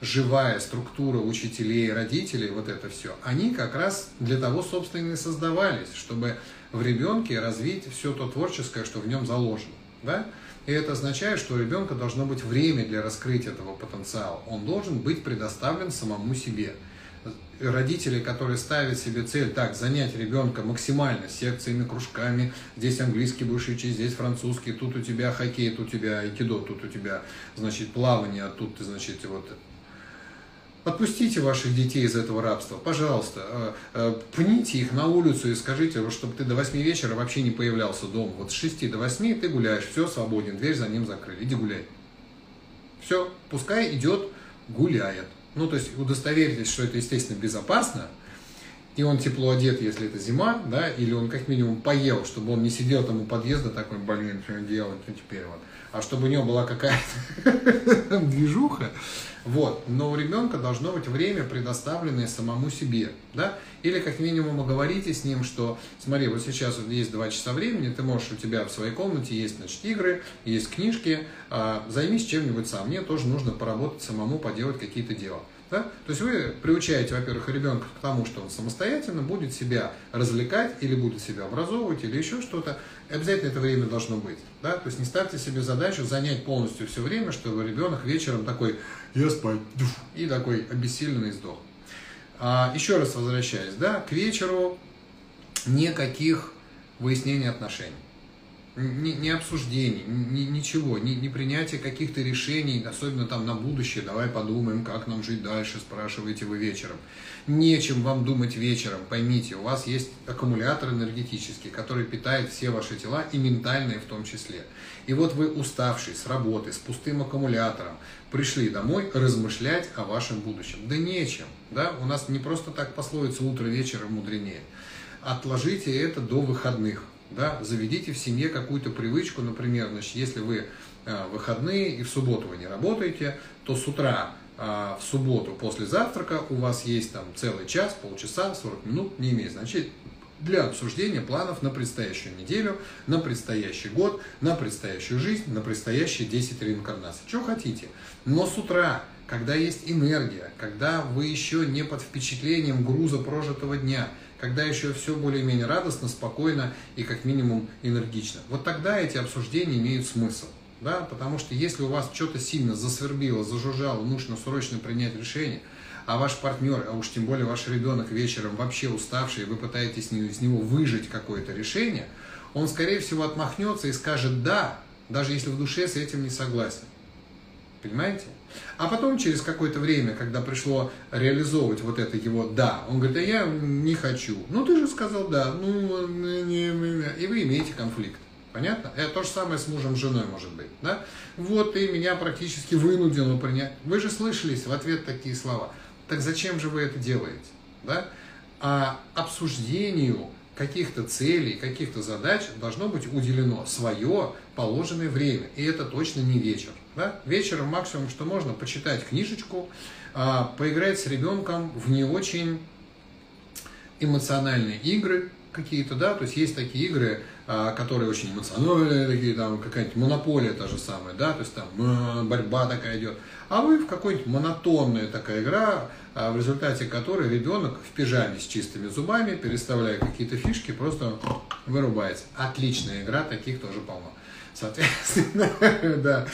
живая структура учителей и родителей, вот это все, они как раз для того, собственно, и создавались, чтобы в ребенке развить все то творческое, что в нем заложено. Да? И это означает, что у ребенка должно быть время для раскрытия этого потенциала. Он должен быть предоставлен самому себе. Родители, которые ставят себе цель, так, занять ребенка максимально секциями, кружками, здесь английский будешь учить, здесь французский, тут у тебя хоккей, тут у тебя айкидо, тут у тебя, значит, плавание, а тут ты, значит, вот Отпустите ваших детей из этого рабства, пожалуйста. Э, э, пните их на улицу и скажите, чтобы ты до 8 вечера вообще не появлялся дома. Вот с 6 до 8 ты гуляешь, все, свободен, дверь за ним закрыли, иди гуляй. Все, пускай идет, гуляет. Ну, то есть удостоверитесь, что это, естественно, безопасно, и он тепло одет, если это зима, да, или он как минимум поел, чтобы он не сидел там у подъезда такой, блин, что делать, ну теперь вот. А чтобы у него была какая-то движуха, вот. Но у ребенка должно быть время, предоставленное самому себе. Да? Или как минимум говорите с ним, что смотри, вот сейчас вот есть два часа времени, ты можешь, у тебя в своей комнате есть значит, игры, есть книжки, а, займись чем-нибудь сам. Мне тоже нужно поработать самому, поделать какие-то дела. Да? То есть вы приучаете, во-первых, ребенка к тому, что он самостоятельно будет себя развлекать или будет себя образовывать или еще что-то. Обязательно это время должно быть. Да? То есть не ставьте себе задачу занять полностью все время, чтобы ребенок вечером такой «я спать» и такой обессиленный сдох. А, еще раз возвращаясь, да, к вечеру никаких выяснений отношений. Ни, ни обсуждений, ни, ничего, ни, ни принятия каких-то решений, особенно там на будущее, давай подумаем, как нам жить дальше, спрашиваете вы вечером. Нечем вам думать вечером, поймите, у вас есть аккумулятор энергетический, который питает все ваши тела и ментальные в том числе. И вот вы уставший с работы, с пустым аккумулятором, пришли домой размышлять о вашем будущем. Да нечем, да, у нас не просто так пословица «утро вечера мудренее». Отложите это до выходных да, заведите в семье какую-то привычку, например, значит, если вы э, выходные и в субботу вы не работаете, то с утра э, в субботу после завтрака у вас есть там целый час, полчаса, 40 минут, не имеет значения, для обсуждения планов на предстоящую неделю, на предстоящий год, на предстоящую жизнь, на предстоящие 10 реинкарнаций. Что хотите. Но с утра, когда есть энергия, когда вы еще не под впечатлением груза прожитого дня – когда еще все более-менее радостно, спокойно и как минимум энергично. Вот тогда эти обсуждения имеют смысл. Да? Потому что если у вас что-то сильно засвербило, зажужжало, нужно срочно принять решение, а ваш партнер, а уж тем более ваш ребенок вечером вообще уставший, вы пытаетесь из него выжить какое-то решение, он, скорее всего, отмахнется и скажет «да», даже если в душе с этим не согласен. Понимаете? А потом, через какое-то время, когда пришло реализовывать вот это его «да», он говорит, а я не хочу. Ну, ты же сказал «да», ну, не, не, не. и вы имеете конфликт. Понятно? Это то же самое с мужем, женой может быть. Да? Вот ты меня практически вынудил принять. Вы же слышались в ответ такие слова. Так зачем же вы это делаете? Да? А обсуждению каких-то целей, каких-то задач должно быть уделено свое положенное время. И это точно не вечер. Да? Вечером максимум, что можно, почитать книжечку, а, поиграть с ребенком в не очень эмоциональные игры какие-то, да, то есть есть такие игры, а, которые очень эмоциональные, такие там какая-нибудь монополия та же самая, да, то есть там а, борьба такая идет, а вы в какой-нибудь монотонная такая игра, в результате которой ребенок в пижаме с чистыми зубами, переставляя какие-то фишки, просто вырубается. Отличная игра, таких тоже полно. Соответственно, да.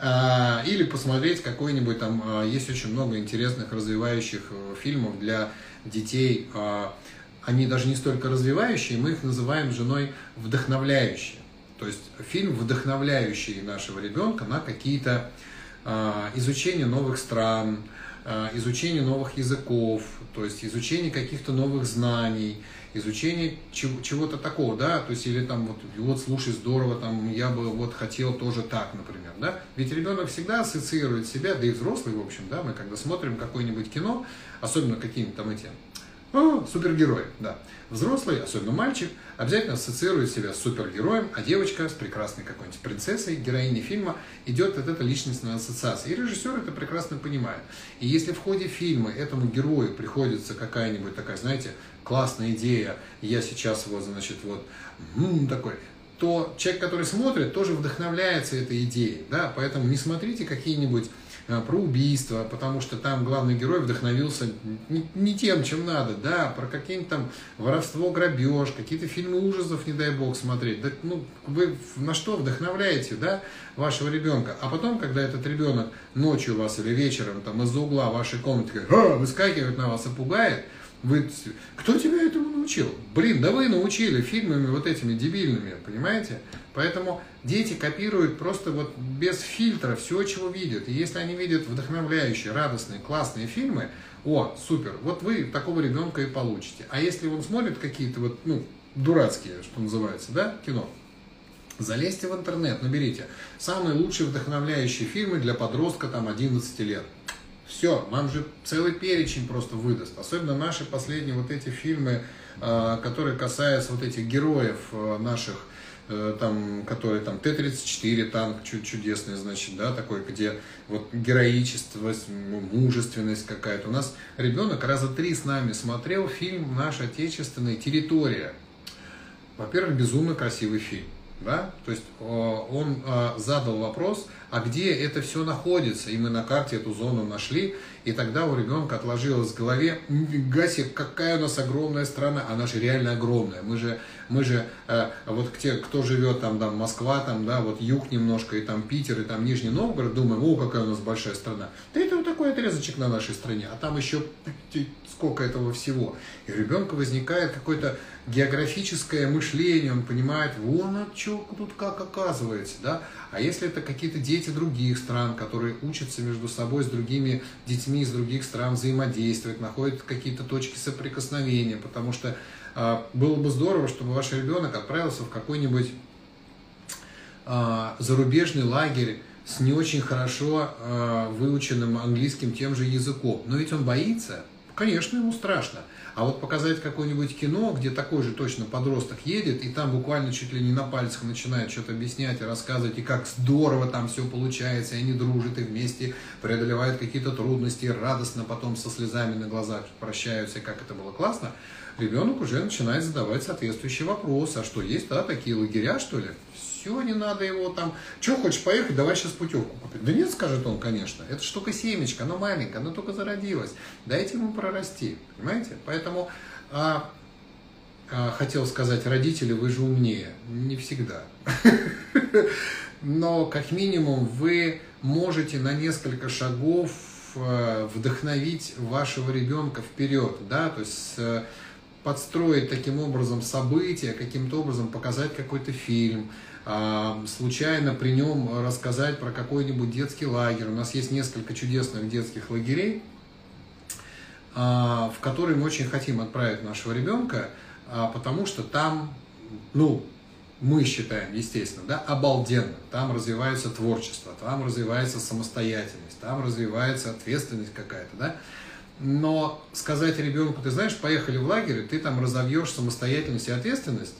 А, или посмотреть какой-нибудь там, а, есть очень много интересных развивающих э, фильмов для детей. А, они даже не столько развивающие, мы их называем женой вдохновляющие. То есть фильм, вдохновляющий нашего ребенка на какие-то изучение новых стран, изучение новых языков, то есть изучение каких-то новых знаний, изучение чего-то такого, да, то есть или там вот, вот слушай, здорово, там я бы вот хотел тоже так, например, да, ведь ребенок всегда ассоциирует себя, да и взрослый, в общем, да, мы когда смотрим какое-нибудь кино, особенно какие-нибудь там эти о, супергерой, да. Взрослый, особенно мальчик, обязательно ассоциирует себя с супергероем, а девочка с прекрасной какой-нибудь принцессой, героиней фильма, идет от этой личностной ассоциации. И режиссер это прекрасно понимает. И если в ходе фильма этому герою приходится какая-нибудь такая, знаете, классная идея, я сейчас вот, значит, вот, м-м, такой, то человек, который смотрит, тоже вдохновляется этой идеей, да, поэтому не смотрите какие-нибудь а, про убийство, потому что там главный герой вдохновился не, не тем, чем надо, да, про какие-нибудь там воровство, грабеж, какие-то фильмы ужасов, не дай бог, смотреть. Да, ну, вы на что вдохновляете, да, вашего ребенка? А потом, когда этот ребенок ночью у вас или вечером там из-за угла вашей комнаты выскакивает на вас и пугает, вы, кто тебя этому научил? Блин, да вы научили фильмами вот этими дебильными, понимаете? Поэтому дети копируют просто вот без фильтра все, чего видят. И если они видят вдохновляющие, радостные, классные фильмы, о, супер, вот вы такого ребенка и получите. А если он смотрит какие-то вот, ну, дурацкие, что называется, да, кино, залезьте в интернет, наберите самые лучшие вдохновляющие фильмы для подростка там 11 лет. Все, вам же целый перечень просто выдаст. Особенно наши последние вот эти фильмы, а, которые касаются вот этих героев а, наших, там, которые там Т-34 танк чудесный, значит, да, такой, где вот героичество, мужественность какая-то. У нас ребенок раза три с нами смотрел фильм «Наш отечественный. Территория». Во-первых, безумно красивый фильм да, то есть он а, задал вопрос, а где это все находится, и мы на карте эту зону нашли, и тогда у ребенка отложилось в голове, гаси, какая у нас огромная страна, она же реально огромная, мы же, мы же, э, вот те, кто живет там, там, Москва, там, да, вот юг немножко, и там Питер, и там Нижний Новгород, думаем, о, какая у нас большая страна, да это вот такой отрезочек на нашей стране, а там еще сколько этого всего. И у ребенка возникает какое-то географическое мышление, он понимает, вон что тут как оказывается, да. А если это какие-то дети других стран, которые учатся между собой с другими детьми из других стран взаимодействовать, находят какие-то точки соприкосновения, потому что было бы здорово, чтобы ваш ребенок отправился в какой-нибудь э, зарубежный лагерь, с не очень хорошо э, выученным английским тем же языком. Но ведь он боится, конечно, ему страшно. А вот показать какое-нибудь кино, где такой же точно подросток едет, и там буквально чуть ли не на пальцах начинает что-то объяснять и рассказывать, и как здорово там все получается, и они дружат, и вместе преодолевают какие-то трудности, и радостно потом со слезами на глазах прощаются, и как это было классно, ребенок уже начинает задавать соответствующий вопрос, а что, есть, да, такие лагеря, что ли? все, не надо его там, что хочешь поехать, давай сейчас путевку купить. Да нет, скажет он, конечно, это штука семечка, она маленькая, она только зародилась, дайте ему прорасти, понимаете? Поэтому а, а, хотел сказать, родители, вы же умнее, не всегда. Но как минимум вы можете на несколько шагов э, вдохновить вашего ребенка вперед, да, то есть подстроить таким образом события, каким-то образом показать какой-то фильм, а, случайно при нем рассказать про какой-нибудь детский лагерь. У нас есть несколько чудесных детских лагерей, а, в которые мы очень хотим отправить нашего ребенка, а, потому что там, ну, мы считаем, естественно, да, обалденно. Там развивается творчество, там развивается самостоятельность, там развивается ответственность какая-то, да. Но сказать ребенку, ты знаешь, поехали в лагерь, ты там разовьешь самостоятельность и ответственность,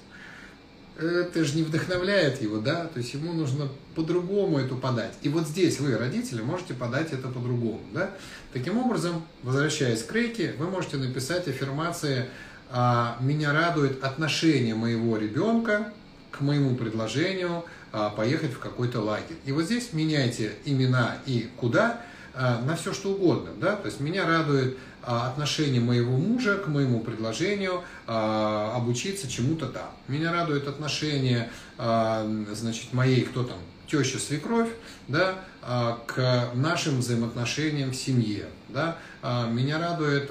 это же не вдохновляет его, да, то есть ему нужно по-другому эту подать. И вот здесь вы, родители, можете подать это по-другому, да. Таким образом, возвращаясь к рейке, вы можете написать аффирмации «А, «Меня радует отношение моего ребенка к моему предложению а, поехать в какой-то лагерь». И вот здесь меняйте имена и куда на все что угодно, да, то есть меня радует а, отношение моего мужа к моему предложению а, обучиться чему-то там. Меня радует отношение, а, значит, моей, кто там, теща, свекровь, да, к нашим взаимоотношениям в семье, да. Меня радует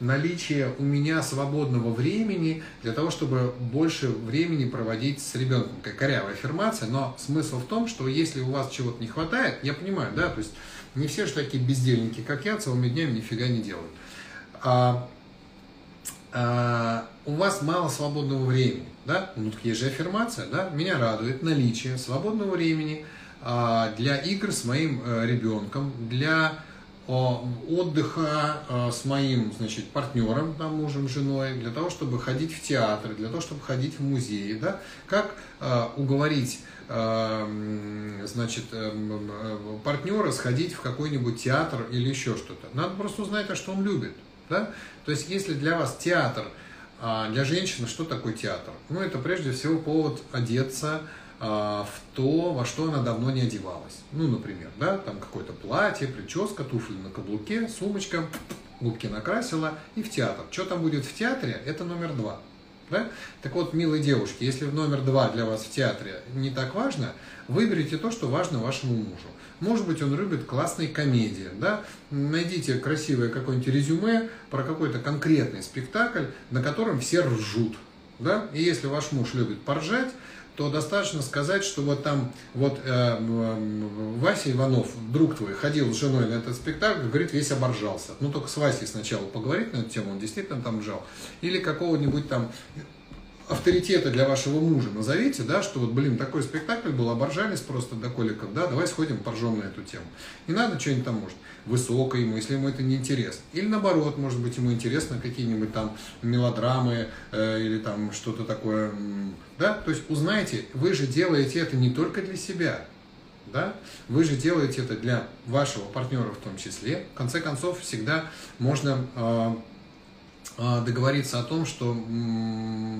наличие у меня свободного времени для того, чтобы больше времени проводить с ребенком. Как корявая аффирмация, но смысл в том, что если у вас чего-то не хватает, я понимаю, да, то есть не все же такие бездельники, как я, целыми днями нифига не делают. А, а, у вас мало свободного времени, да? Ну, так есть же аффирмация, да? Меня радует наличие свободного времени а, для игр с моим а, ребенком, для а, отдыха а, с моим, значит, партнером, там, мужем, женой, для того, чтобы ходить в театр, для того, чтобы ходить в музей, да? Как а, уговорить Эм, значит, эм, э, партнера сходить в какой-нибудь театр или еще что-то. Надо просто узнать, а что он любит. Да? То есть, если для вас театр, а, для женщины что такое театр? Ну, это прежде всего повод одеться а, в то, во что она давно не одевалась. Ну, например, да, там какое-то платье, прическа, туфли на каблуке, сумочка, губки накрасила и в театр. Что там будет в театре, это номер два. Да? Так вот, милые девушки, если в номер два для вас в театре не так важно, выберите то, что важно вашему мужу. Может быть, он любит классные комедии, да? Найдите красивое какое-нибудь резюме про какой-то конкретный спектакль, на котором все ржут, да? И если ваш муж любит поржать, то достаточно сказать, что вот там вот э, Вася Иванов, друг твой, ходил с женой на этот спектакль, говорит, весь оборжался. Ну, только с Васей сначала поговорить на эту тему, он действительно там ржал. Или какого-нибудь там авторитета для вашего мужа назовите, да, что вот, блин, такой спектакль был, оборжались просто до коликов, да, давай сходим, поржем на эту тему. Не надо что-нибудь там, может, высокое ему, если ему это не интересно. Или наоборот, может быть, ему интересно какие-нибудь там мелодрамы э, или там что-то такое, да, то есть узнайте, вы же делаете это не только для себя, да? Вы же делаете это для вашего партнера в том числе. В конце концов, всегда можно э, договориться о том, что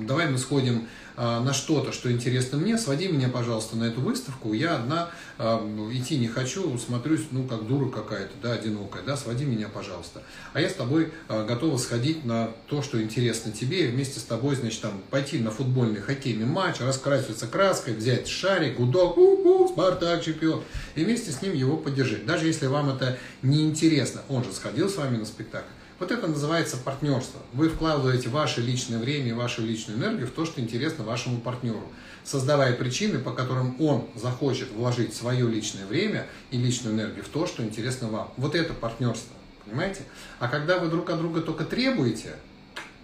давай мы сходим а, на что-то, что интересно мне, своди меня, пожалуйста, на эту выставку, я одна а, идти не хочу, смотрюсь, ну, как дура какая-то, да, одинокая, да, своди меня, пожалуйста. А я с тобой готова сходить на то, что интересно тебе, вместе с тобой, значит, там, пойти на футбольный хоккейный матч, раскраситься краской, взять шарик, гудок, у-у, Спартак чемпион, и вместе с ним его поддержать. Даже если вам это не интересно, он же сходил с вами на спектакль, вот это называется партнерство. Вы вкладываете ваше личное время и вашу личную энергию в то, что интересно вашему партнеру, создавая причины, по которым он захочет вложить свое личное время и личную энергию в то, что интересно вам. Вот это партнерство, понимаете? А когда вы друг от друга только требуете,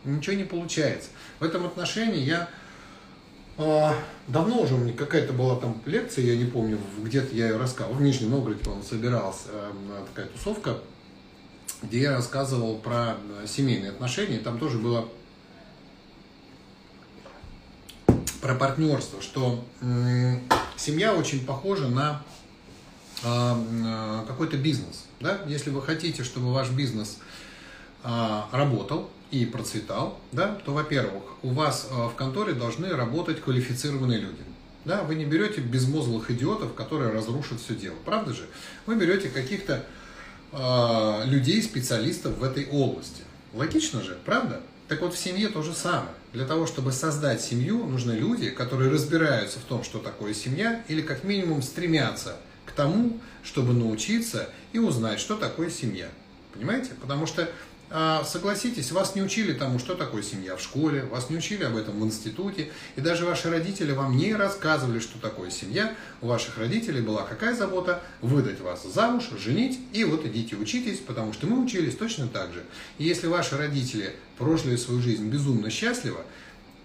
ничего не получается. В этом отношении я а, давно уже у меня какая-то была там лекция, я не помню, где-то я ее рассказывал, в Нижнем Новгороде, по-моему, собиралась э, такая тусовка где я рассказывал про э, семейные отношения, там тоже было про партнерство, что семья очень похожа на а, э, какой-то бизнес. Да? Если вы хотите, чтобы ваш бизнес а, работал и процветал, да, то, во-первых, у вас э, в конторе должны работать квалифицированные люди. Да, вы не берете безмозглых идиотов, которые разрушат все дело. Правда же? Вы берете каких-то э, людей, специалистов в этой области. Логично же, правда? Так вот, в семье то же самое. Для того, чтобы создать семью, нужны люди, которые разбираются в том, что такое семья, или как минимум стремятся к тому, чтобы научиться и узнать, что такое семья. Понимаете? Потому что а, согласитесь, вас не учили тому, что такое семья в школе, вас не учили об этом в институте, и даже ваши родители вам не рассказывали, что такое семья. У ваших родителей была какая забота? Выдать вас замуж, женить, и вот идите учитесь, потому что мы учились точно так же. И если ваши родители прожили свою жизнь безумно счастливо,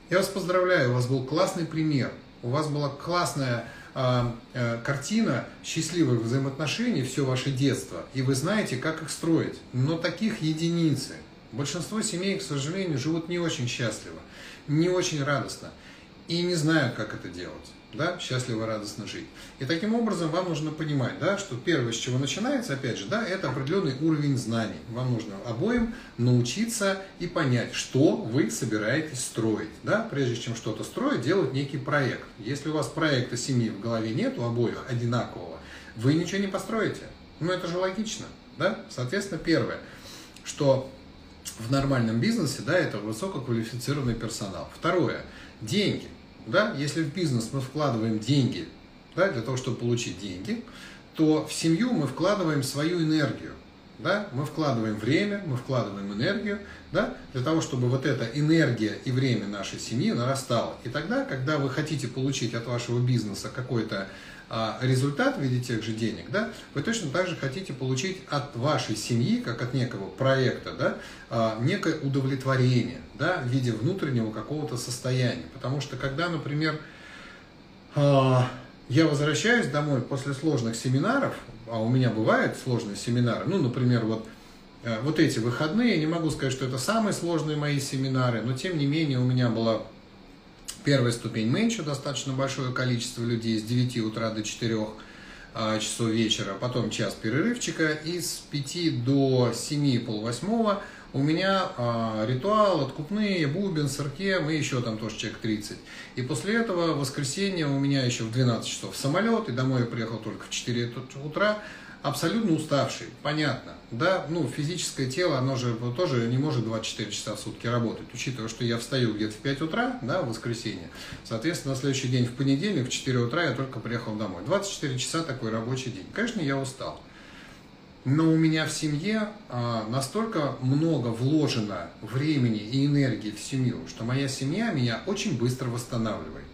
я вас поздравляю, у вас был классный пример, у вас была классная а, а, картина счастливых взаимоотношений все ваше детство, и вы знаете, как их строить. Но таких единицы. Большинство семей, к сожалению, живут не очень счастливо, не очень радостно и не знают, как это делать да, счастливо, радостно жить. И таким образом вам нужно понимать, да, что первое, с чего начинается, опять же, да, это определенный уровень знаний. Вам нужно обоим научиться и понять, что вы собираетесь строить. Да? Прежде чем что-то строить, делать некий проект. Если у вас проекта семьи в голове нет, у обоих одинакового, вы ничего не построите. Ну, это же логично. Да? Соответственно, первое, что в нормальном бизнесе, да, это высококвалифицированный персонал. Второе, деньги да, если в бизнес мы вкладываем деньги да, для того, чтобы получить деньги, то в семью мы вкладываем свою энергию. Да? Мы вкладываем время, мы вкладываем энергию да? для того, чтобы вот эта энергия и время нашей семьи нарастало. И тогда, когда вы хотите получить от вашего бизнеса какой-то результат в виде тех же денег, да, вы точно так же хотите получить от вашей семьи, как от некого проекта, да, а, некое удовлетворение, да, в виде внутреннего какого-то состояния. Потому что когда, например, а, я возвращаюсь домой после сложных семинаров, а у меня бывают сложные семинары, ну, например, вот вот эти выходные, не могу сказать, что это самые сложные мои семинары, но тем не менее у меня была Первая ступень меньше, достаточно большое количество людей с 9 утра до 4 а, часов вечера, потом час перерывчика, и с 5 до 7, полвосьмого у меня а, ритуал, откупные, бубен, сырке, мы еще там тоже человек 30. И после этого воскресенье у меня еще в 12 часов самолет, и домой я приехал только в 4 утра, абсолютно уставший, понятно, да, ну, физическое тело, оно же тоже не может 24 часа в сутки работать, учитывая, что я встаю где-то в 5 утра, да, в воскресенье, соответственно, на следующий день в понедельник в 4 утра я только приехал домой. 24 часа такой рабочий день. Конечно, я устал. Но у меня в семье а, настолько много вложено времени и энергии в семью, что моя семья меня очень быстро восстанавливает.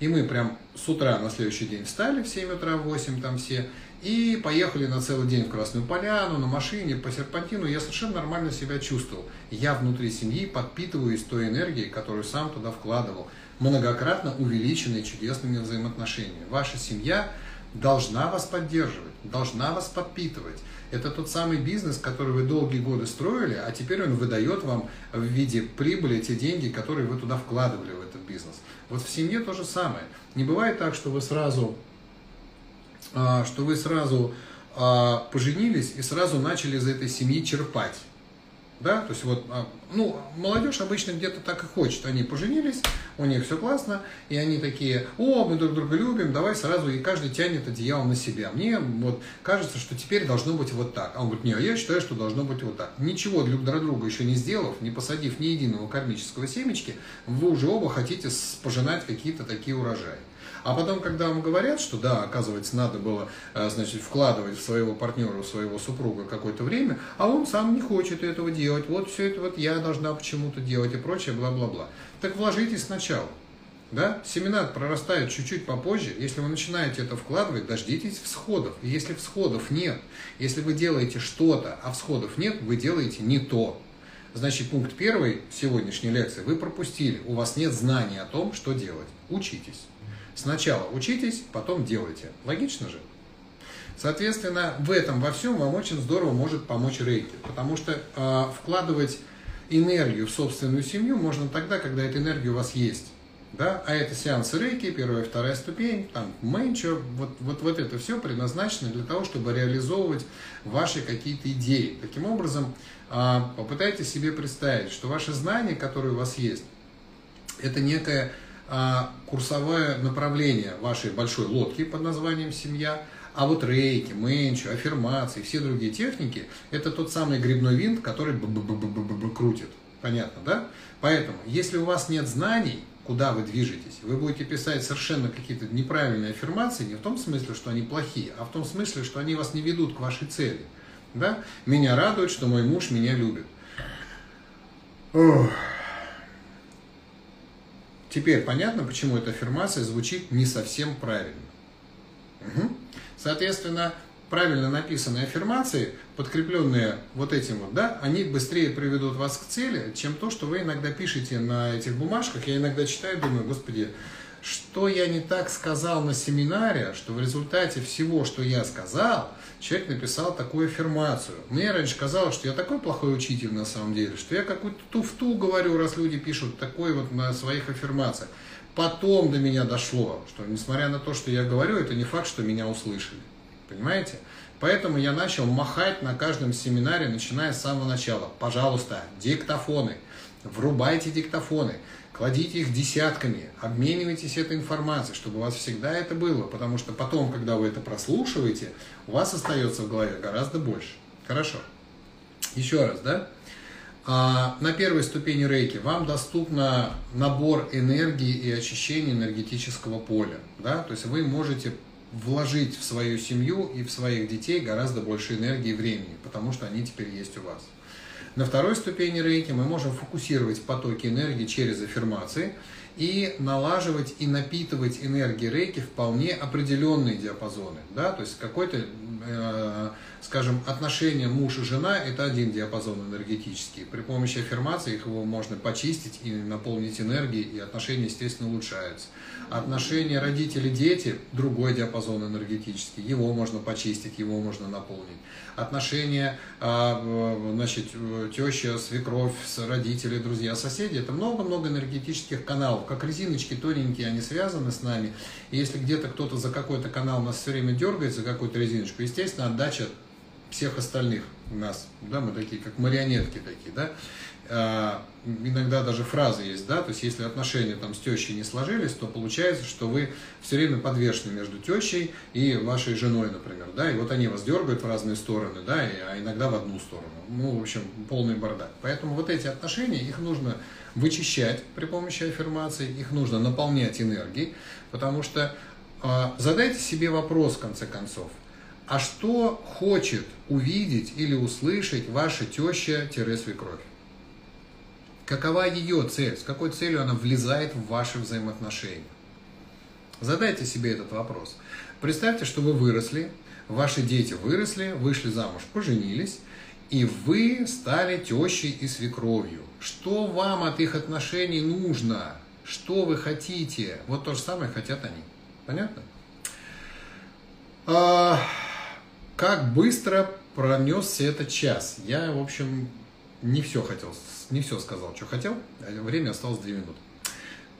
И мы прям с утра на следующий день встали в 7 утра, в 8 там все, и поехали на целый день в Красную Поляну, на машине, по серпантину. Я совершенно нормально себя чувствовал. Я внутри семьи подпитываюсь той энергией, которую сам туда вкладывал, многократно увеличенной чудесными взаимоотношениями. Ваша семья должна вас поддерживать, должна вас подпитывать. Это тот самый бизнес, который вы долгие годы строили, а теперь он выдает вам в виде прибыли те деньги, которые вы туда вкладывали в этот бизнес. Вот в семье то же самое. Не бывает так, что вы сразу что вы сразу а, поженились и сразу начали из этой семьи черпать. Да, то есть вот, а, ну, молодежь обычно где-то так и хочет. Они поженились, у них все классно, и они такие, о, мы друг друга любим, давай сразу, и каждый тянет одеяло на себя. Мне вот кажется, что теперь должно быть вот так. А он говорит, нет, я считаю, что должно быть вот так. Ничего друг для друга еще не сделав, не посадив ни единого кармического семечки, вы уже оба хотите пожинать какие-то такие урожаи. А потом, когда вам говорят, что да, оказывается, надо было, э, значит, вкладывать в своего партнера, в своего супруга какое-то время, а он сам не хочет этого делать, вот все это вот я должна почему-то делать и прочее, бла-бла-бла. Так вложитесь сначала. Да? Семена прорастают чуть-чуть попозже. Если вы начинаете это вкладывать, дождитесь всходов. И если всходов нет, если вы делаете что-то, а всходов нет, вы делаете не то. Значит, пункт первый сегодняшней лекции вы пропустили. У вас нет знаний о том, что делать. Учитесь. Сначала учитесь, потом делайте. Логично же? Соответственно, в этом во всем вам очень здорово может помочь рейки, потому что э, вкладывать энергию в собственную семью можно тогда, когда эта энергия у вас есть. Да? А это сеансы рейки, первая вторая ступень, там менчо, вот, вот, вот это все предназначено для того, чтобы реализовывать ваши какие-то идеи. Таким образом, э, попытайтесь себе представить, что ваши знания, которые у вас есть, это некая курсовое направление вашей большой лодки под названием «Семья», а вот рейки, менчу, аффирмации, все другие техники – это тот самый грибной винт, который б -б -б крутит. Понятно, да? Поэтому, если у вас нет знаний, куда вы движетесь, вы будете писать совершенно какие-то неправильные аффирмации, не в том смысле, что они плохие, а в том смысле, что они вас не ведут к вашей цели. Да? Меня радует, что мой муж меня любит. Ох. Теперь понятно, почему эта аффирмация звучит не совсем правильно. Угу. Соответственно, правильно написанные аффирмации, подкрепленные вот этим вот, да, они быстрее приведут вас к цели, чем то, что вы иногда пишете на этих бумажках. Я иногда читаю, думаю, господи, что я не так сказал на семинаре, что в результате всего, что я сказал, человек написал такую аффирмацию. Мне раньше казалось, что я такой плохой учитель на самом деле, что я какую-то туфту говорю, раз люди пишут такой вот на своих аффирмациях. Потом до меня дошло, что несмотря на то, что я говорю, это не факт, что меня услышали. Понимаете? Поэтому я начал махать на каждом семинаре, начиная с самого начала. Пожалуйста, диктофоны. Врубайте диктофоны. Кладите их десятками, обменивайтесь этой информацией, чтобы у вас всегда это было, потому что потом, когда вы это прослушиваете, у вас остается в голове гораздо больше. Хорошо. Еще раз, да? А, на первой ступени рейки вам доступна набор энергии и очищения энергетического поля. Да? То есть вы можете вложить в свою семью и в своих детей гораздо больше энергии и времени, потому что они теперь есть у вас. На второй ступени рейки мы можем фокусировать потоки энергии через аффирмации и налаживать и напитывать энергией рейки вполне определенные диапазоны. Да? То есть какой-то, э, скажем, отношение муж и жена – это один диапазон энергетический. При помощи аффирмации их его можно почистить и наполнить энергией, и отношения, естественно, улучшаются. Отношения родители-дети – другой диапазон энергетический. Его можно почистить, его можно наполнить. Отношения, а, значит, теща, свекровь, родители, друзья, соседи – это много-много энергетических каналов. Как резиночки тоненькие, они связаны с нами. И если где-то кто-то за какой-то канал нас все время дергает, за какую-то резиночку, естественно, отдача всех остальных нас, да, мы такие, как марионетки такие, да, а, иногда даже фразы есть, да, то есть если отношения там с тещей не сложились, то получается, что вы все время подвешены между тещей и вашей женой, например, да, и вот они вас дергают в разные стороны, да, и, а иногда в одну сторону. Ну, в общем, полный бардак. Поэтому вот эти отношения, их нужно вычищать при помощи аффирмаций, их нужно наполнять энергией, потому что э, задайте себе вопрос, в конце концов, а что хочет увидеть или услышать ваша теща-свекровь? Какова ее цель? С какой целью она влезает в ваши взаимоотношения? Задайте себе этот вопрос. Представьте, что вы выросли, ваши дети выросли, вышли замуж, поженились, и вы стали тещей и свекровью. Что вам от их отношений нужно? Что вы хотите? Вот то же самое хотят они. Понятно? А, как быстро пронесся этот час? Я, в общем, не все хотел, не все сказал, что хотел. Время осталось 2 минуты.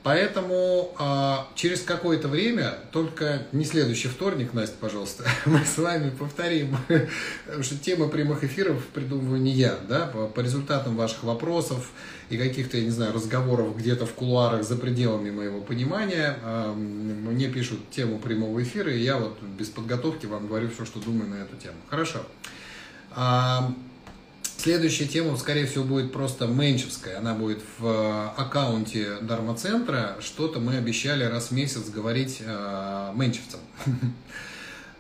Поэтому а, через какое-то время, только не следующий вторник, Настя, пожалуйста, мы с вами повторим, потому что тема прямых эфиров придумываю не я, да, по, по результатам ваших вопросов и каких-то, я не знаю, разговоров где-то в кулуарах за пределами моего понимания, а, мне пишут тему прямого эфира, и я вот без подготовки вам говорю все, что думаю на эту тему. Хорошо. А, Следующая тема, скорее всего, будет просто менчевская. Она будет в аккаунте Дарма-центра. Что-то мы обещали раз в месяц говорить э, менчевцам.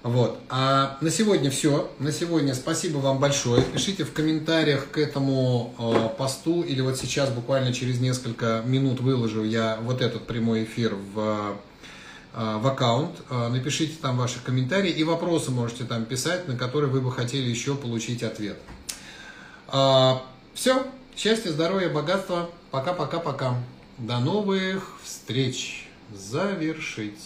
Вот. А на сегодня все. На сегодня спасибо вам большое. Пишите в комментариях к этому э, посту или вот сейчас буквально через несколько минут выложу я вот этот прямой эфир в, э, в аккаунт. Э, напишите там ваши комментарии и вопросы можете там писать, на которые вы бы хотели еще получить ответ. А, все. Счастья, здоровья, богатства. Пока-пока-пока. До новых встреч. Завершить.